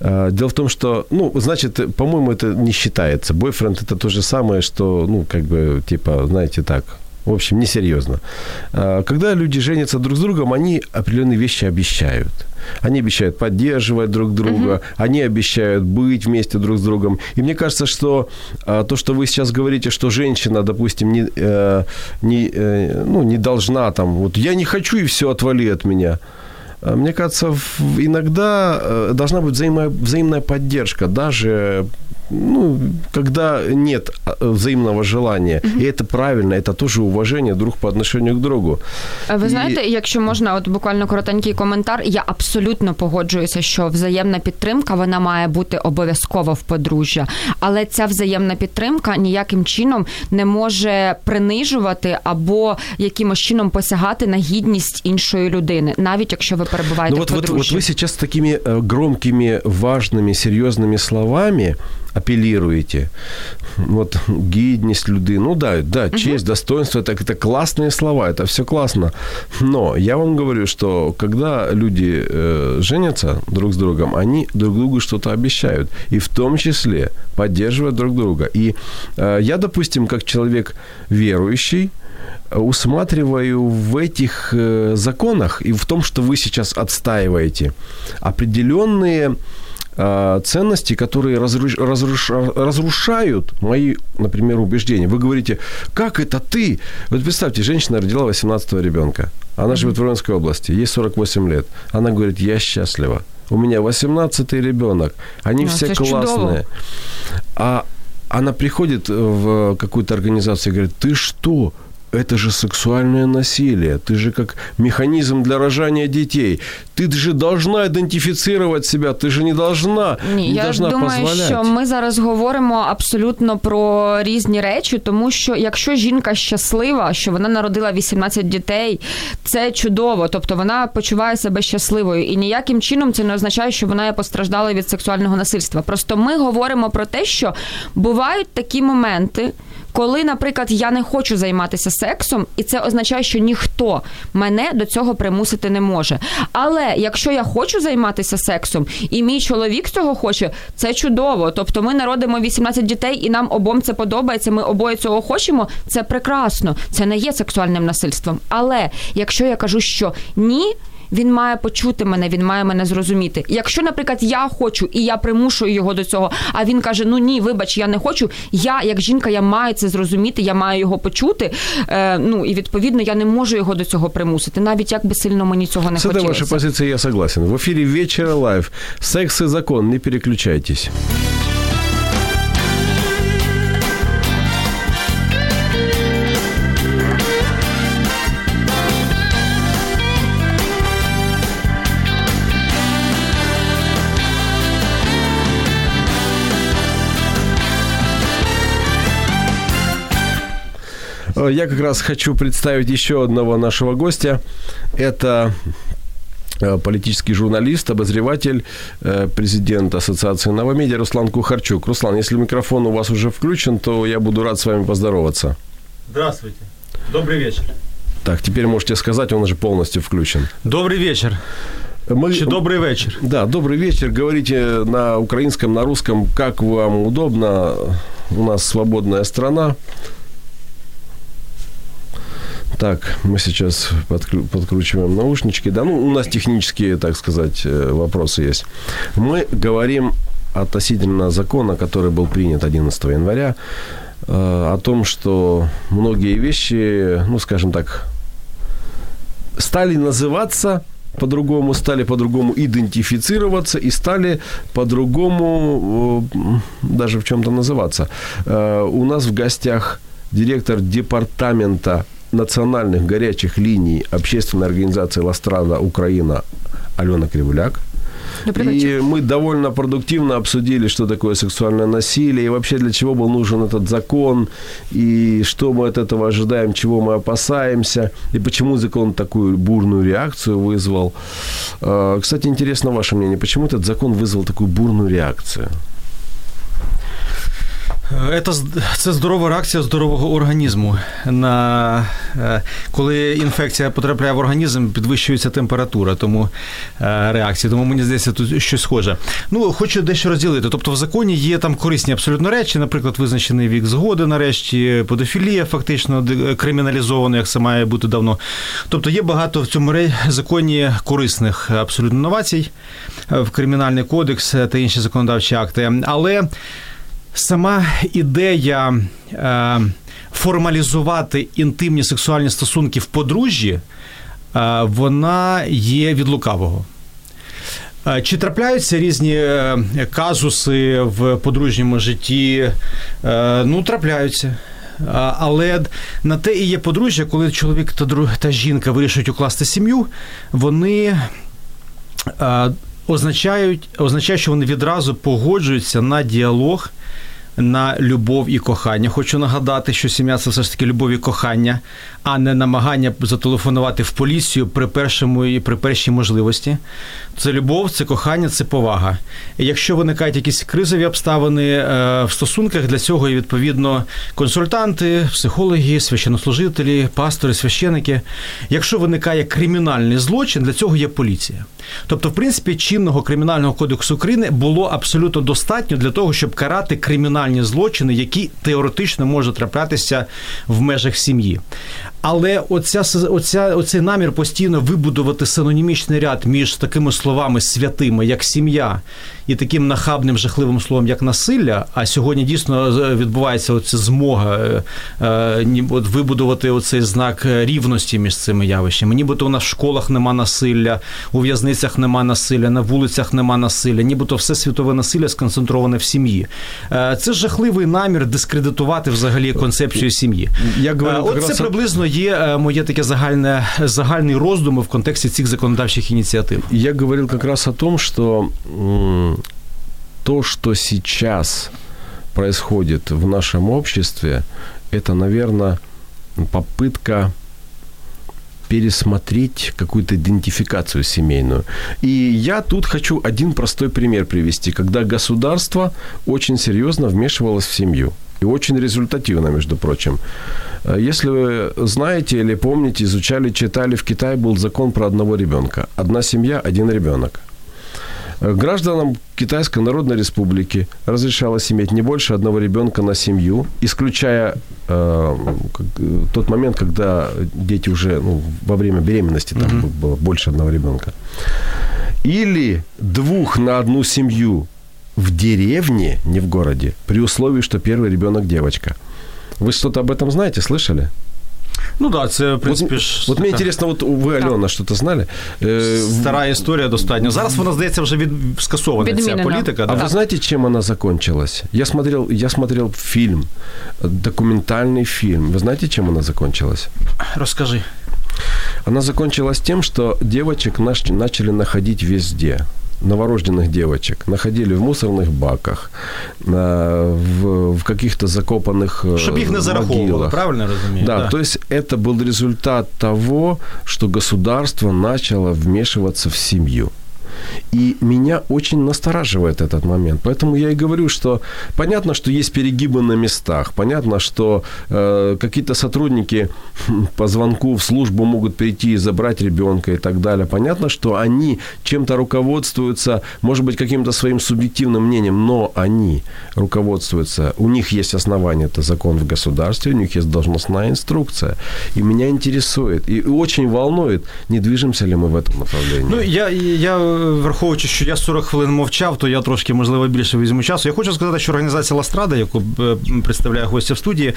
А, Дело в том, что, ну, значит, по-моему, это не считается. Бойфренд это то же самое, что, ну, как бы, типа, знаете, так, в общем, несерьезно. А, Когда люди женятся друг с другом, они определенные вещи обещают. Они обещают поддерживать друг друга, они обещают быть вместе друг с другом. И мне кажется, что а, то, что вы сейчас говорите, что женщина, допустим, не, э, не, э, ну, не должна там, вот я не хочу и все, отвали от меня. А, Мне кажется, иногда э, должна быть взаимо- взаимная поддержка, даже ну, когда нет а, взаимного желания. И это правильно, это тоже уважение друг по отношению к другу. Е, Ви І- знаєте, якщо можна, от буквально коротенький коментар, я абсолютно погоджуюся, що взаємна підтримка вона має бути обов'язково в подружжя, але ця взаємна підтримка ніяким чином не може принижувати або якимось чином посягати на гідність іншої людини, навіть якщо ви перебуваєте Ну вот, в вот, вот подружжі. вы сейчас такими э, громкими, важными, серьезными словами Апеллируете. Вот гідність люди. Ну да, да, честь, достоинство, это, это классные слова, это все классно. Но я вам говорю, что когда люди э, женятся друг с другом, они друг другу что-то обещают. И в том числе поддерживают друг друга. И э, я, допустим, как человек верующий, усматриваю в этих э, законах и в том, что вы сейчас отстаиваете, определенные ценности, которые разруш- разруш- разрушают мои, например, убеждения. Вы говорите, как это ты? Вот представьте, женщина родила 18-го ребенка. Она живет в Воронской области, ей 48 лет. Она говорит, я счастлива. У меня 18-й ребенок. Они Ну, все ж чудово. классные. А она приходит в какую-то организацию и говорит, ты что? Это же сексуальное насилие. Ты же как механизм для рожания детей. Ты же должна идентифицировать себя. Ты же не должна, Ні, не я должна думаю, позволять. що ми зараз говоримо абсолютно про різні речі, тому що якщо жінка щаслива, що вона народила 18 дітей, це чудово. Тобто вона почуває себе щасливою, і ніяким чином це не означає, що вона є постраждала від сексуального насильства. Просто ми говоримо про те, що бувають такі моменти. Коли, наприклад, я не хочу займатися сексом, і це означає, що ніхто мене до цього примусити не може. Але якщо я хочу займатися сексом, і мій чоловік цього хоче, це чудово. Тобто ми народимо 18 дітей, і нам обом це подобається. Ми обоє цього хочемо. Це прекрасно. Це не є сексуальним насильством. Але якщо я кажу, що ні. Він має почути мене, він має мене зрозуміти. Якщо, наприклад, я хочу і я примушую його до цього, а він каже: Ну ні, вибач, я не хочу. Я, як жінка, я маю це зрозуміти, я маю його почути. Е, ну і відповідно я не можу його до цього примусити, навіть як би сильно мені цього не этой хотілося. вашей позицией я согласен. В эфире «Вечера лайв». Секс и закон. Не переключайтесь. Я как раз хочу представить еще одного нашего гостя. Это э, политический журналист, обозреватель, э, президент Ассоциации Новомедиа Руслан Кухарчук. Руслан, если микрофон у вас уже включен, то я буду рад с вами поздороваться. Здравствуйте. Добрый вечер. Так, теперь можете сказать, он уже полностью включен. Добрый вечер. Мы... Чи добрый вечер. Да, добрый вечер. Говорите на украинском, на русском, как вам удобно. У нас свободная страна. Так, мы сейчас подклю- подкручиваем наушнички. Да, ну, у нас технические, так сказать, э, вопросы есть. Мы говорим относительно закона, который был принят 11 января, э, о том, что многие вещи, ну, скажем так, стали называться по-другому, стали по-другому идентифицироваться и стали по-другому э, даже в чем-то называться. Э, У нас в гостях директор департамента национальных горячих линий общественной организации «Ластрада Украина» Алена Кривуляк. Добрый и мы довольно продуктивно обсудили, что такое сексуальное насилие, и вообще для чего был нужен этот закон, и что мы от этого ожидаем, чего мы опасаемся, и почему закон такую бурную реакцию вызвал. Э, Кстати, интересно ваше мнение, почему этот закон вызвал такую бурную реакцію? Це, це здорова реакція здорового організму. На, е, коли інфекція потрапляє в організм, підвищується температура, тому е, реакція. Тому мені здається, тут щось схоже. Ну, хочу дещо розділити. Тобто в законі є там корисні абсолютно речі, наприклад, визначений вік згоди, нарешті, педофілія фактично криміналізована, як це має бути давно. Тобто є багато в цьому законі корисних абсолютно новацій е, в кримінальний кодекс е, та інші законодавчі акти. Але сама ідея е, формалізувати інтимні сексуальні стосунки в подружжі, е, вона є від лукавого. Е, Чи трапляються різні е, казуси в подружньому житті? Е, Ну, трапляються. Але на те і є подружжя, коли чоловік та, жінка вирішують укласти сім'ю, вони означають, означає, що вони відразу погоджуються на діалог, на любов і кохання. Хочу нагадати, що сім'я це все ж таки любов і кохання, а не намагання зателефонувати в поліцію при першому і при першій можливості. Це любов, це кохання, це повага. І якщо виникають якісь кризові обставини е, в стосунках, для цього є відповідно консультанти, психологи, священнослужителі, пастори, священики. Якщо виникає кримінальний злочин, для цього є поліція. Тобто, в принципі, чинного кримінального кодексу України було абсолютно достатньо для того, щоб карати кримінальні злочини, які теоретично можуть траплятися в межах сім'ї. Але оця, оця, оцей намір постійно вибудувати синонімічний ряд між такими словами святими, як сім'я, і таким нахабним жахливим словом, як насилля. А сьогодні дійсно е, відбувається оця змога е, е, от вибудувати оцей знак рівності між цими явищами. Нібито у нас в школах нема насилля, у в'язницях нема насилля, на вулицях нема насилля, нібито все світове насилля сконцентроване в сім'ї. Е, Це жахливий намір дискредитувати взагалі концепцію сім'ї. Я говорю Е, От це приблизно є е, моє таке загальне загальний роздуми в контексті цих законодавчих ініціатив. Я говорил как раз о том, что м, то, что сейчас происходит в нашем обществе, это, наверное, попытка пересмотреть какую-то идентификацию семейную. И я тут хочу один простой пример привести, когда государство очень серьезно вмешивалось в семью. И очень результативно, между прочим. Э, Если вы знаете или помните, изучали, читали, в Китае был закон про одного ребенка. Одна семья, один ребенок. Э, Гражданам Китайской Народной Республики разрешалось иметь не больше одного ребенка на семью, исключая э, э, тот момент, когда дети уже ну, во время беременности там было больше одного ребенка. Или двух на одну семью в деревне, не в городе, при условии, что первый ребенок девочка. Вы что-то об этом знаете, слышали? Ну так, це в принципі вот, ж вот мне така интересно, вот вы, Алена, что-то знали? Э, в- стара історія достатньо. Зараз вона здається вже від скасована ця Відмінена. політика. А да. вы знаете, чем она закончилась? Я смотрел, я смотрел фильм, э, документальный фильм. Вы знаете, чем она закончилась? Розкажи. Она закончилась тем, что девочек наш- начали находить везде. новорожденных девочек находили в мусорных баках, в, в каких-то закопанных Чтобы их не зараховывало, правильно разумею? Да, да, то есть это был результат того, что государство начало вмешиваться в семью. И меня очень настораживает этот момент. Поэтому я и говорю, что понятно, что есть перегибы на местах. Понятно, что э, какие-то сотрудники по звонку в службу могут прийти и забрать ребенка и так далее. Понятно, что они чем-то руководствуются, может быть, каким-то своим субъективным мнением, но они руководствуются, у них есть основания, это закон в государстве, у них есть должностная инструкция. И меня интересует, и очень волнует, не движемся ли мы в этом направлении. Ну, я, я враховуючи, що я 40 хвилин мовчав, то я трошки, можливо, більше візьму часу. Я хочу сказати, що організація Ластрада, яку е, представляє гостя в студії,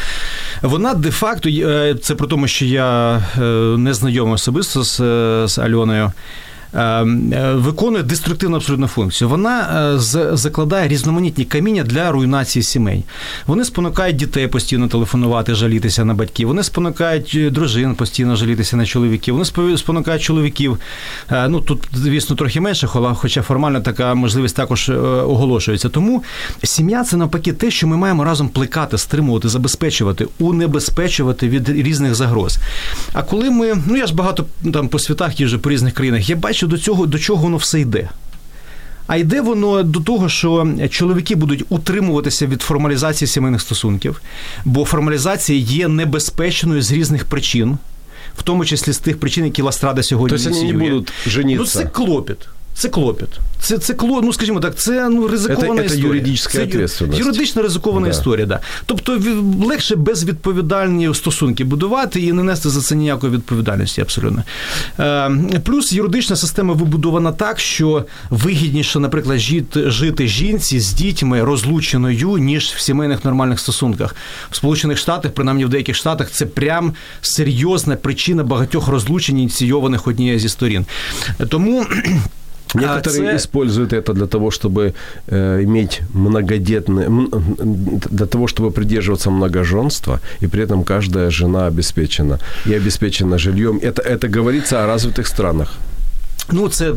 вона де-факто, е, це при тому, що я е, не знайомий особисто з, з Альоною. Ем, е, виконує деструктивну абсолютно функцію. Вона е, закладає різноманітні каміння для руйнації сімей. Вони спонукають дітей постійно телефонувати, жалітися на батьків. Вони спонукають е, дружин постійно жалітися на чоловіків. Вони спонукають чоловіків. Ну тут, звісно, трохи менше, хоча формально така можливість також оголошується. Тому сім'я це навпаки те, що ми маємо разом плекати, стримувати, забезпечувати, унебезпечувати від різних загроз. А коли ми, ну я ж багато там по світах їжджу по різних країнах, я бачу що до цього до чого воно все йде. А йде воно до того, що чоловіки будуть утримуватися від формалізації сімейних стосунків, бо формалізація є небезпечною з різних причин, в тому числі з тих причин, які Ластрада сьогодні Тобто вони не будуть жениться. Ну, це клопіт. Це клопіт. Це це ну скажімо так, це ну ризикована це, історія. Це юридично ризикована да. історія. Да. Тобто легше безвідповідальні стосунки будувати і не нести за це ніякої відповідальності. Абсолютно. Е, Плюс юридична система вибудована так, що вигідніше, наприклад, жити, жити жінці з дітьми розлученою, ніж в сімейних нормальних стосунках. В Сполучених Штатах, принаймні в деяких штатах, це прям серйозна причина багатьох розлучень, ініційованих однією зі сторін. Тому. Некоторые а, используют это для того, чтобы э, иметь многодетные, для того, чтобы придерживаться многоженства, и при этом каждая жена обеспечена и обеспечена жильем. Это, это говорится о развитых странах. Ну, це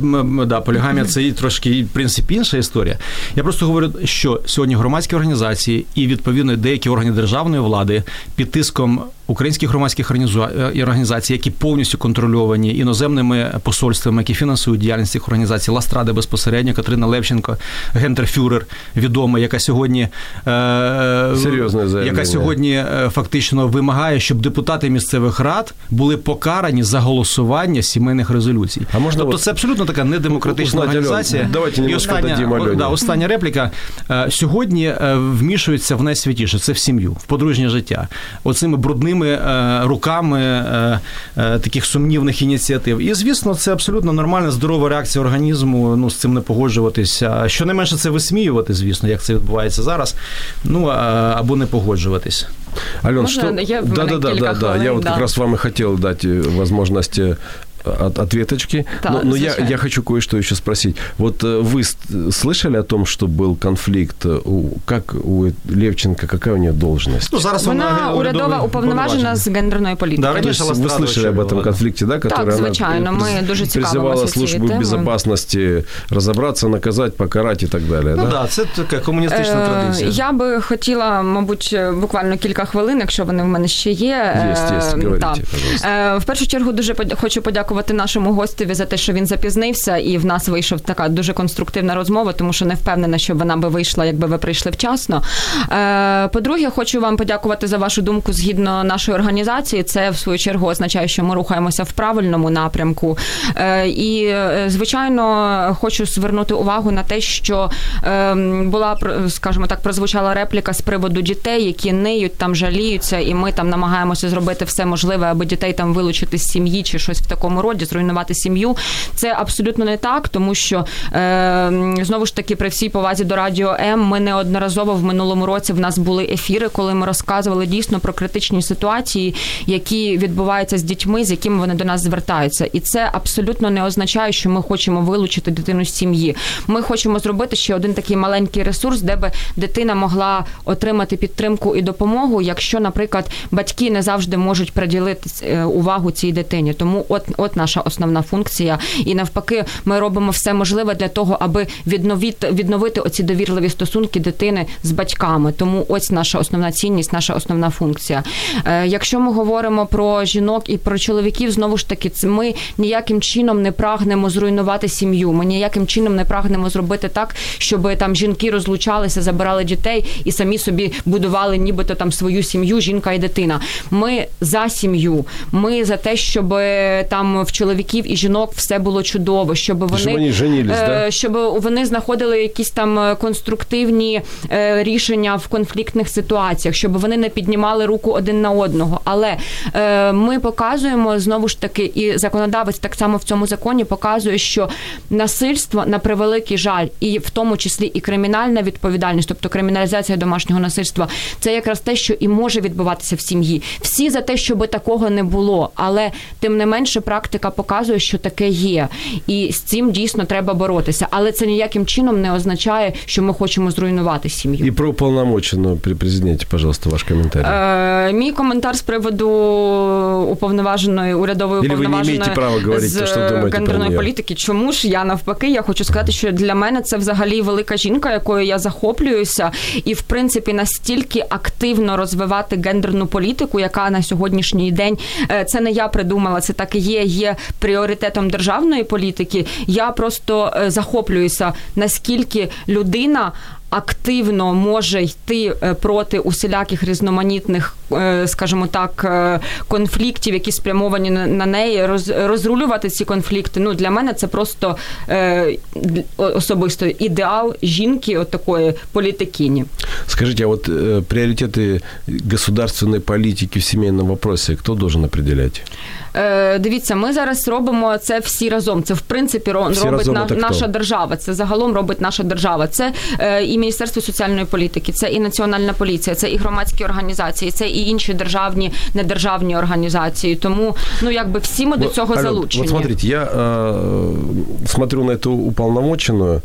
да, полігамія це і трошки в принципі інша історія. Я просто говорю, що сьогодні громадські організації і відповідно деякі органи державної влади під тиском українських громадських е, організацій, які повністю контрольовані іноземними посольствами, які фінансують діяльність цих організацій, Ластради безпосередньо, Катерина Левченко, гентерфюрер відома, яка сьогодні е, Серйозне яка сьогодні е, фактично вимагає, щоб депутати місцевих рад були покарані за голосування сімейних резолюцій. А можна тобто це абсолютно така недемократична організація. Давайте і остання, да, остання репліка. Сьогодні вмішується в найсвятіше це в сім'ю, в подружнє життя. Оцими брудними своїми е, руками е, е, таких сумнівних ініціатив. І звісно, це абсолютно нормальна здорова реакція організму. Ну з цим не погоджуватися. Що не це висміювати, звісно, як це відбувається зараз. Ну або не погоджуватись. Ален, Можно, что... Я да, да, да, да, да. Я вот да. как раз вам и хотел дать возможность от, ответочки. Да, но но я, я хочу кое-что еще спросить. Вот э, вы слышали о том, что был конфликт? Э, у, как у Левченко, какая у нее должность? Ну, зараз вона, вона урядова уповноважена з гендерної політики. Да, раніше вы слышали об этом конфликте, да? Который так, звичайно, ми дуже призывала службу безопасности разобраться, наказать, покарать і так далі. Ну да, да це така комуністична е, традиція. Я би хотіла, мабуть, буквально кілька хвилин, якщо вони в мене ще є. Є, є, говорите, е, В першу чергу дуже хочу подякувати подякувати нашому гостеві за те, що він запізнився, і в нас вийшов така дуже конструктивна розмова, тому що не впевнена, що вона би вийшла, якби ви прийшли вчасно. Е, по-друге, хочу вам подякувати за вашу думку згідно нашої організації. Це в свою чергу означає, що ми рухаємося в правильному напрямку. Е, і, е, звичайно, хочу звернути увагу на те, що була скажімо так, прозвучала репліка з приводу дітей, які ниють там жаліються, і ми там намагаємося зробити все можливе, аби дітей там вилучити з сім'ї чи щось в такому роді, зруйнувати сім'ю. Це абсолютно не так, тому що е, знову ж таки при всій повазі до радіо М ми неодноразово в минулому році в нас були ефіри, коли ми розказували дійсно про критичні ситуації, які відбуваються з дітьми, з якими вони до нас звертаються, і це абсолютно не означає, що ми хочемо вилучити дитину з сім'ї. Ми хочемо зробити ще один такий маленький ресурс, де би дитина могла отримати підтримку і допомогу, якщо, наприклад, батьки не завжди можуть приділити е, увагу цій дитині. Тому от от от наша основна функція. І навпаки, ми робимо все можливе для того, аби відновити відновити оці довірливі стосунки дитини з батьками. Тому ось наша основна цінність, наша основна функція. Е, Якщо ми говоримо про жінок і про чоловіків, знову ж таки, ми ніяким чином не прагнемо зруйнувати сім'ю. Ми ніяким чином не прагнемо зробити так, щоб там жінки розлучалися, забирали дітей і самі собі будували, нібито там свою сім'ю, жінка і дитина. Ми за сім'ю. Ми за те, щоб там в чоловіків і жінок все було чудово, щоб вони, Щоб вони женились, е, да? щоб вони знаходили якісь там е, конструктивні е, рішення в конфліктних ситуаціях, щоб вони не піднімали руку один на одного. Але е, ми показуємо знову ж таки, і законодавець так само в цьому законі показує, що насильство на превеликий жаль, і в тому числі і кримінальна відповідальність, тобто криміналізація домашнього насильства, це якраз те, що і може відбуватися в сім'ї. Всі за те, щоб такого не було, але тим не менше практика показує, що таке є, і з цим дійсно треба боротися. Але це ніяким чином не означає, що ми хочемо зруйнувати сім'ю. И про уполномоченного при президенте, пожалуйста, ваш комментарий. Е, мій коментар з приводу уповноваженої урядової уповноваженої гендерної політики. Чому ж я навпаки? Я хочу сказати, що для мене це взагалі велика жінка, якою я захоплююся, і в принципі настільки активно розвивати гендерну політику, яка на сьогоднішній день е, це не я придумала, це так і є. Є пріоритетом державної політики. Я просто е, захоплююся, наскільки людина. Активно може йти е, проти усіляких різноманітних, е, скажімо так, е, конфліктів, які спрямовані на- неї, розрулювати ці конфлікти. Ну для мене це просто особисто ідеал жінки, от такої політикині. Скажите, а вот э, приоритеты государственной политики в семейном вопросе кто должен определять? Е, дивіться, ми зараз робимо це всі разом. Це в принципі Всі робить разом, на- наша держава. Це загалом робить наша держава. Це і Міністерство соціальної політики, це і Національна поліція, це і громадські організації, це і інші державні недержавні організації. Тому ну якби всі ми до Вот, цього Алён, залучені. Вот смотрите, я э, смотрю на эту уполномоченную,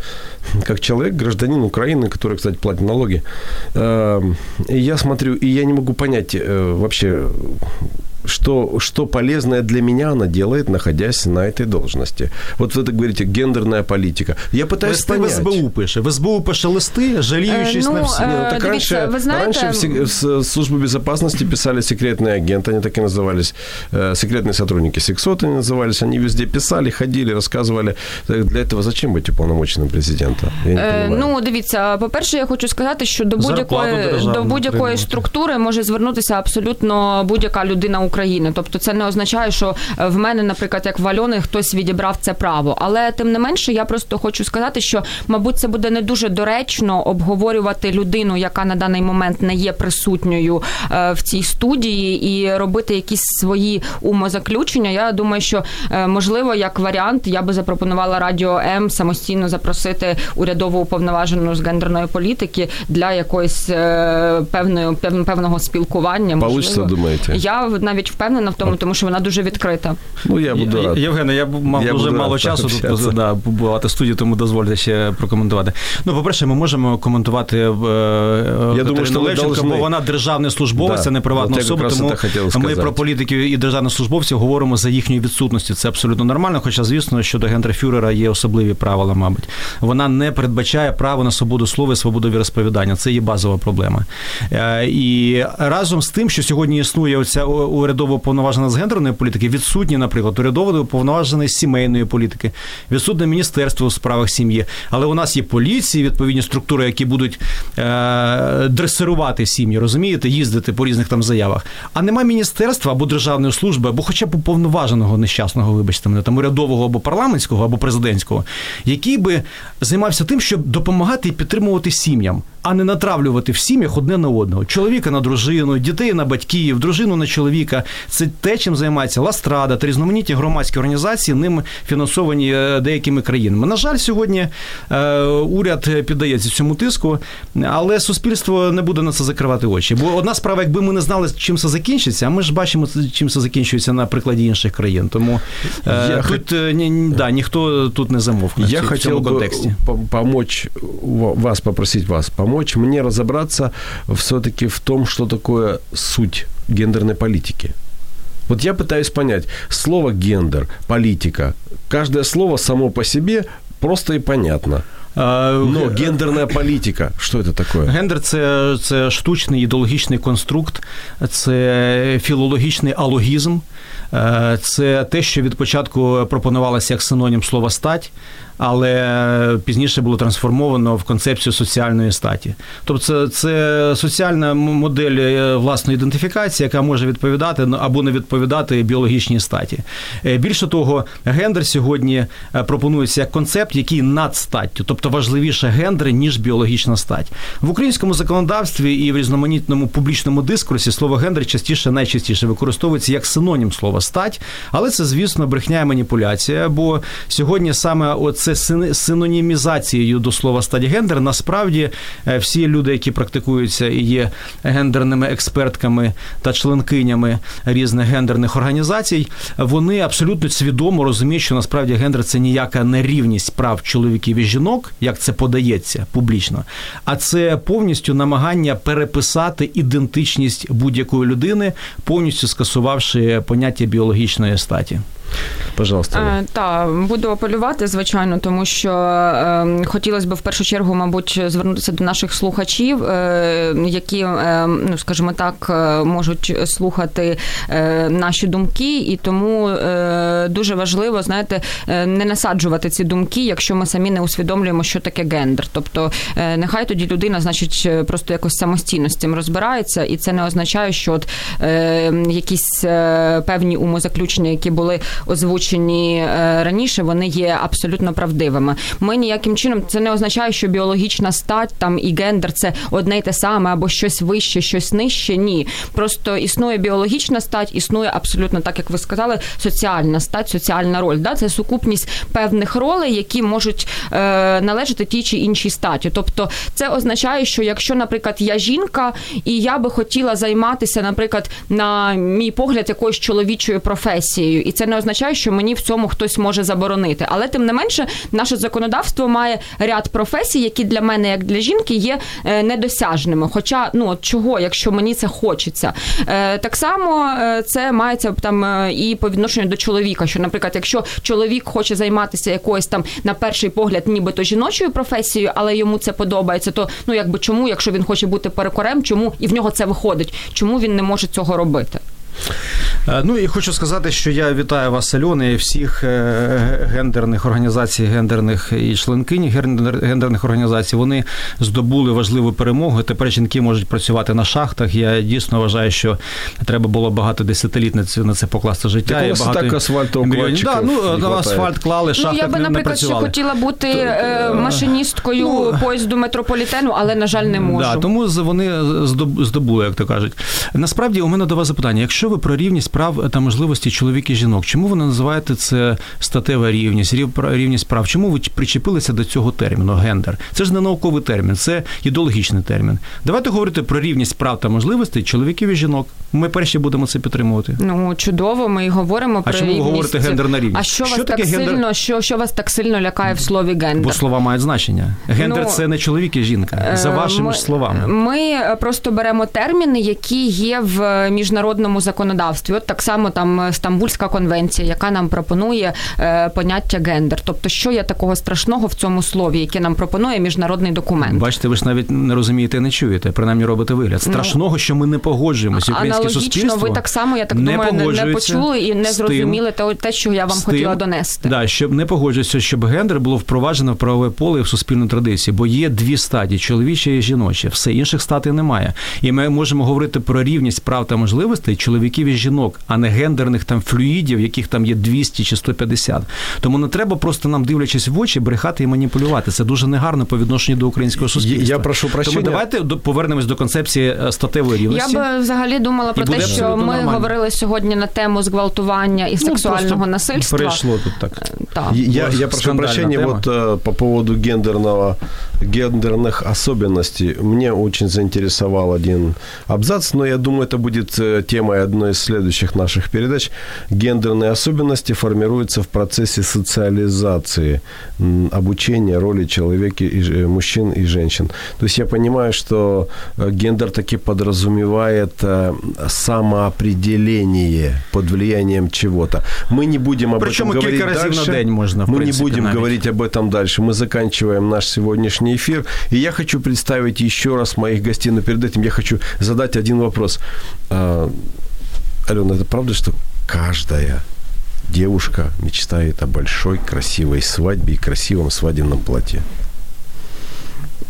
как человек, гражданин Украины, который, кстати, платит налоги. Э, и я смотрю, и я не могу понять э, вообще, что, что полезное для меня она делает, находясь на этой должности. Вот вы это говорите, гендерная политика. Я пытаюсь Листи в понять. СБУ пише. В СБУ пише листи, жаліючись Е, ну, на всі. е, Не, ну, так Дивіться, раньше, ви знаєте- раньше в, се- в с- службе безопасности писали секретные агенты, они так и назывались, э, секретные сотрудники сексот они назывались, они везде писали, ходили, рассказывали. Так Для этого зачем быть уполномоченным президента? Я не Е, понимаю. Ну, дивіться, по-перше, я хочу сказати, що до Зарплату будь-якої державну до будь-якої отримувати. структури може звернутися абсолютно будь-яка людина України. Тобто, це не означає, що е, в мене, наприклад, як в Альони, хтось відібрав це право. Але тим не менше, я просто хочу сказати, що мабуть це буде не дуже доречно обговорювати людину, яка на даний момент не є присутньою е, в цій студії, і робити якісь свої умозаключення. Я думаю, що е, можливо, як варіант, я би запропонувала радіо М самостійно запросити урядову уповноважену з гендерної політики для якоїсь певної пев- певного спілкування. Можливо. думаєте? Я навіть впевнена в тому, тому що вона дуже відкрита. Ну, я буду рад. Євгене, я мав Я дуже мало часу тут да, побувати в студії, тому дозвольте ще прокоментувати. Ну, по-перше, ми можемо коментувати е, думаю, Катерину що Левченко, бо вона державний службовець, Да, а не приватна от особа. Тому ми про політиків і державних службовців говоримо за їхньою відсутністю. Це абсолютно нормально. Хоча, звісно, щодо гендерфюрера є особливі правила, мабуть. Вона не передбачає право на свободу слова і свободу віросповідання. Це є базова проблема. Е, І разом з тим, що сьогодні існує оця урядово уповноважена з гендерної політики, відсутні, наприклад, урядово уповноважений з сімейної політики, відсутне міністерство у справах сім'ї. Але у нас є поліції, відповідні структури, які будуть е, дресирувати сім'ї, розумієте, їздити по різних там заявах. А нема міністерства або державної служби, або хоча б уповноваженого нещасного, вибачте мене, там урядового або парламентського, або президентського, який би займався тим, щоб допомагати і підтримувати сім'ям, а не натравлювати в сім'ях одне на одного. Чоловіка на дружину, дітей на батьків, дружину на чоловіка. Це те, чим займається Ластрада та різноманітні громадські організації, ним фінансовані е, деякими країнами. На жаль, сьогодні е, уряд піддається цьому тиску, але суспільство не буде на це закривати очі. Бо одна справа, якби ми не знали, чим це закінчиться, а ми ж бачимо, чим це закінчується на прикладі інших країн. Тому е, Я тут е, ні, ні, да, ніхто тут не замовкне в Я цьому хотел контексті. по- помочь вас, попросить вас помочь мне разобраться все-таки в том, что такое суть гендерной политики. Вот я пытаюсь понять, слово гендер, политика, каждое слово само по себе просто и понятно. Но гендерна політика, що це таке? Гендер це, це штучний ідеологічний конструкт, це філологічний алогізм, е, це те, що від початку пропонувалося як синонім слова стать Але пізніше було трансформовано в концепцію соціальної статі. Тобто, це, це соціальна модель е, власної ідентифікації, яка може відповідати або не відповідати біологічній статі. Е, більше того, гендер сьогодні е, пропонується як концепт, який над статтю, тобто важливіше гендер, ніж біологічна стать. В українському законодавстві і в різноманітному публічному дискурсі слово гендер частіше найчастіше використовується як синонім слова стать, але це, звісно, брехня і маніпуляція. Бо сьогодні саме оце це синонімізацією до слова стадігендер. Насправді е, всі люди, які практикуються і є гендерними експертками та членкинями різних гендерних організацій, вони абсолютно свідомо розуміють, що насправді гендер це ніяка нерівність прав чоловіків і жінок, як це подається публічно, а це повністю намагання переписати ідентичність будь-якої людини, повністю скасувавши поняття біологічної статі. Пожалуйста. Е, так, буду апелювати, звичайно, тому що е, хотілося б в першу чергу, мабуть, звернутися до наших слухачів, е, які, е, ну скажімо так, е, можуть слухати е, наші думки, і тому дуже важливо, знаєте, не насаджувати ці думки, якщо ми самі не усвідомлюємо, що таке гендер. Тобто, нехай тоді людина, значить, просто якось самостійно з цим розбирається, і це не означає, що от якісь певні умозаключення, які були озвучені е, раніше, вони є абсолютно правдивими. Ми ніяким чином це не означає, що біологічна стать там і гендер це одне й те саме, або щось вище, щось нижче. Ні, просто існує біологічна стать, існує абсолютно так, як ви сказали, соціальна стать, соціальна роль. Да, це сукупність певних ролей, які можуть е, належати тій чи іншій статі. Тобто, це означає, що якщо, наприклад, я жінка, і я би хотіла займатися, наприклад, на мій погляд, якоюсь чоловічою професією, і це не означає означає, що мені в цьому хтось може заборонити. Але тим не менше, наше законодавство має ряд професій, які для мене, як для жінки, є е, недосяжними. Хоча, ну от чого, якщо мені це хочеться, е, так само е, це мається там і по відношенню до чоловіка. Що, наприклад, якщо чоловік хоче займатися якоюсь там на перший погляд, нібито жіночою професією, але йому це подобається, то ну якби чому, якщо він хоче бути перекорем, чому і в нього це виходить? Чому він не може цього робити? Е, ну і хочу сказати, що я вітаю вас, Альони, і всіх е, гендерних організацій, гендерних і членкині гендерних організацій. Вони здобули важливу перемогу. Тепер жінки можуть працювати на шахтах. Я дійсно вважаю, що треба було багато десятиліт на це покласти життя. Так, багато так асфальту да, ну, асфальт клали, шахтах Ну, я би, наприклад, ще хотіла бути е, машиністкою ну, поїзду метрополітену, але, на жаль, не можу. Да, Тому вони здобули, як то кажуть. Насправді, у мене до вас запитання: якщо ви про рівність прав та можливості чоловік і жінок. Чому ви називаєте це статева рівність, рівність прав? Чому ви причепилися до цього терміну гендер? Це ж не науковий термін, це ідеологічний термін. Давайте говорити про рівність прав та можливостей чоловіків і жінок. Ми перші будемо це підтримувати. Ну чудово, ми і говоримо а про чому рівність. ви говорите гендерна рівність? А що, що вас так гендер... сильно, що, що вас так сильно лякає в слові гендер? Бо слова мають значення. Гендер ну, це не чоловік і жінка. За е, вашими ми, ж словами. Ми просто беремо терміни, які є в міжнародному законодавстві. От так само там е, Стамбульська конвенція, яка нам пропонує е, поняття гендер. Тобто, що є такого страшного в цьому слові, яке нам пропонує міжнародний документ? Бачите, ви ж навіть не розумієте, не чуєте. Принаймні робите вигляд. Ну, страшного, що ми не погоджуємося. Українське суспільство ви так само, я так не думаю, не почули і не зрозуміли тим, те, що я вам хотіла тим, донести. Да, щоб не погоджуюся, щоб гендер було впроваджено в правове поле і в суспільну традицію, бо є дві стадії чоловіче і жіноче. Все інших статей немає. І ми можемо говорити про рівність прав та можливостей чоловіків і жінок, а не гендерних там флюїдів, яких там є 200 чи 150. Тому не треба просто нам, дивлячись в очі, брехати і маніпулювати. Це дуже негарно по відношенню до українського суспільства. Я прошу прощення. Тому давайте повернемось до концепції е, статевої рівності. Я би взагалі думала про те, що ми нормально. говорили сьогодні на тему зґвалтування і ну, сексуального насильства. Перейшло тут так. Е, так. Я, я прошу прощения, тема. вот э, по поводу гендерного, гендерных особенностей. Мне очень заинтересовал один абзац, но я думаю, это будет э, темой одной из следующих наших передач, гендерные особенности формируются в процессе социализации, обучения роли человека, и, э, мужчин и женщин. То есть я понимаю, что э, гендер таки подразумевает э, самоопределение под влиянием чего-то. Мы не будем об Причем этом говорить дальше. день можна, в Мы принципе, не будем навіть. говорить об этом дальше. Мы заканчиваем наш сегодняшний эфир. И я хочу представить еще раз моих гостей, но перед этим я хочу задать один вопрос. Алена, это правда, что каждая девушка мечтает о большой красивой свадьбе и красивом свадебном платье?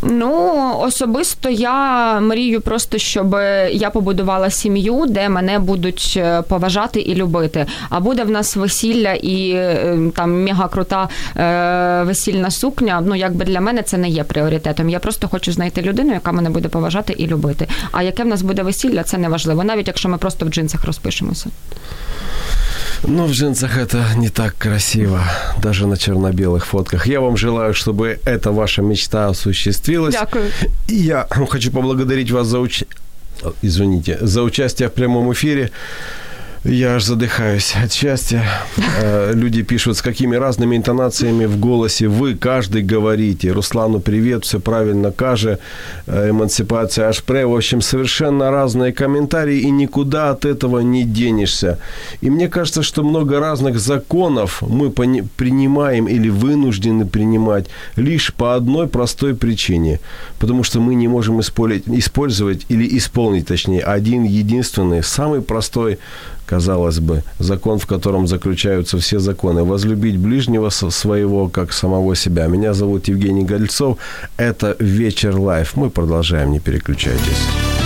Ну, особисто я мрію просто, щоб я побудувала сім'ю, де мене будуть е, поважати і любити. А буде в нас весілля і е, там мега крута е, весільна сукня. Ну, якби для мене це не є пріоритетом. Я просто хочу знайти людину, яка мене буде поважати і любити. А яке в нас буде весілля, це не важливо, навіть якщо ми просто в джинсах розпишемося. Ну, в джинсах это не так красиво, даже на черно-белых фотках. Я вам желаю, чтобы эта ваша мечта осуществилась. Дякую. И я хочу поблагодарить вас за уч... Извините, за участие в прямом эфире. Я аж задыхаюсь от счастья. Э, Люди пишут, с какими разными интонациями в голосе вы, каждый говорите. Руслану привет, все правильно, каже, э, эмансипация Ашпре. В общем, совершенно разные комментарии, и никуда от этого не денешься. И мне кажется, что много разных законов мы принимаем или вынуждены принимать лишь по одной простой причине. Потому что мы не можем исполить- использовать или исполнить, точнее, один единственный, самый простой казалось бы, закон, в котором заключаются все законы. Возлюбить ближнего своего, как самого себя. Меня зовут Евгений Гольцов. Это «Вечер лайв». Мы продолжаем, не переключайтесь.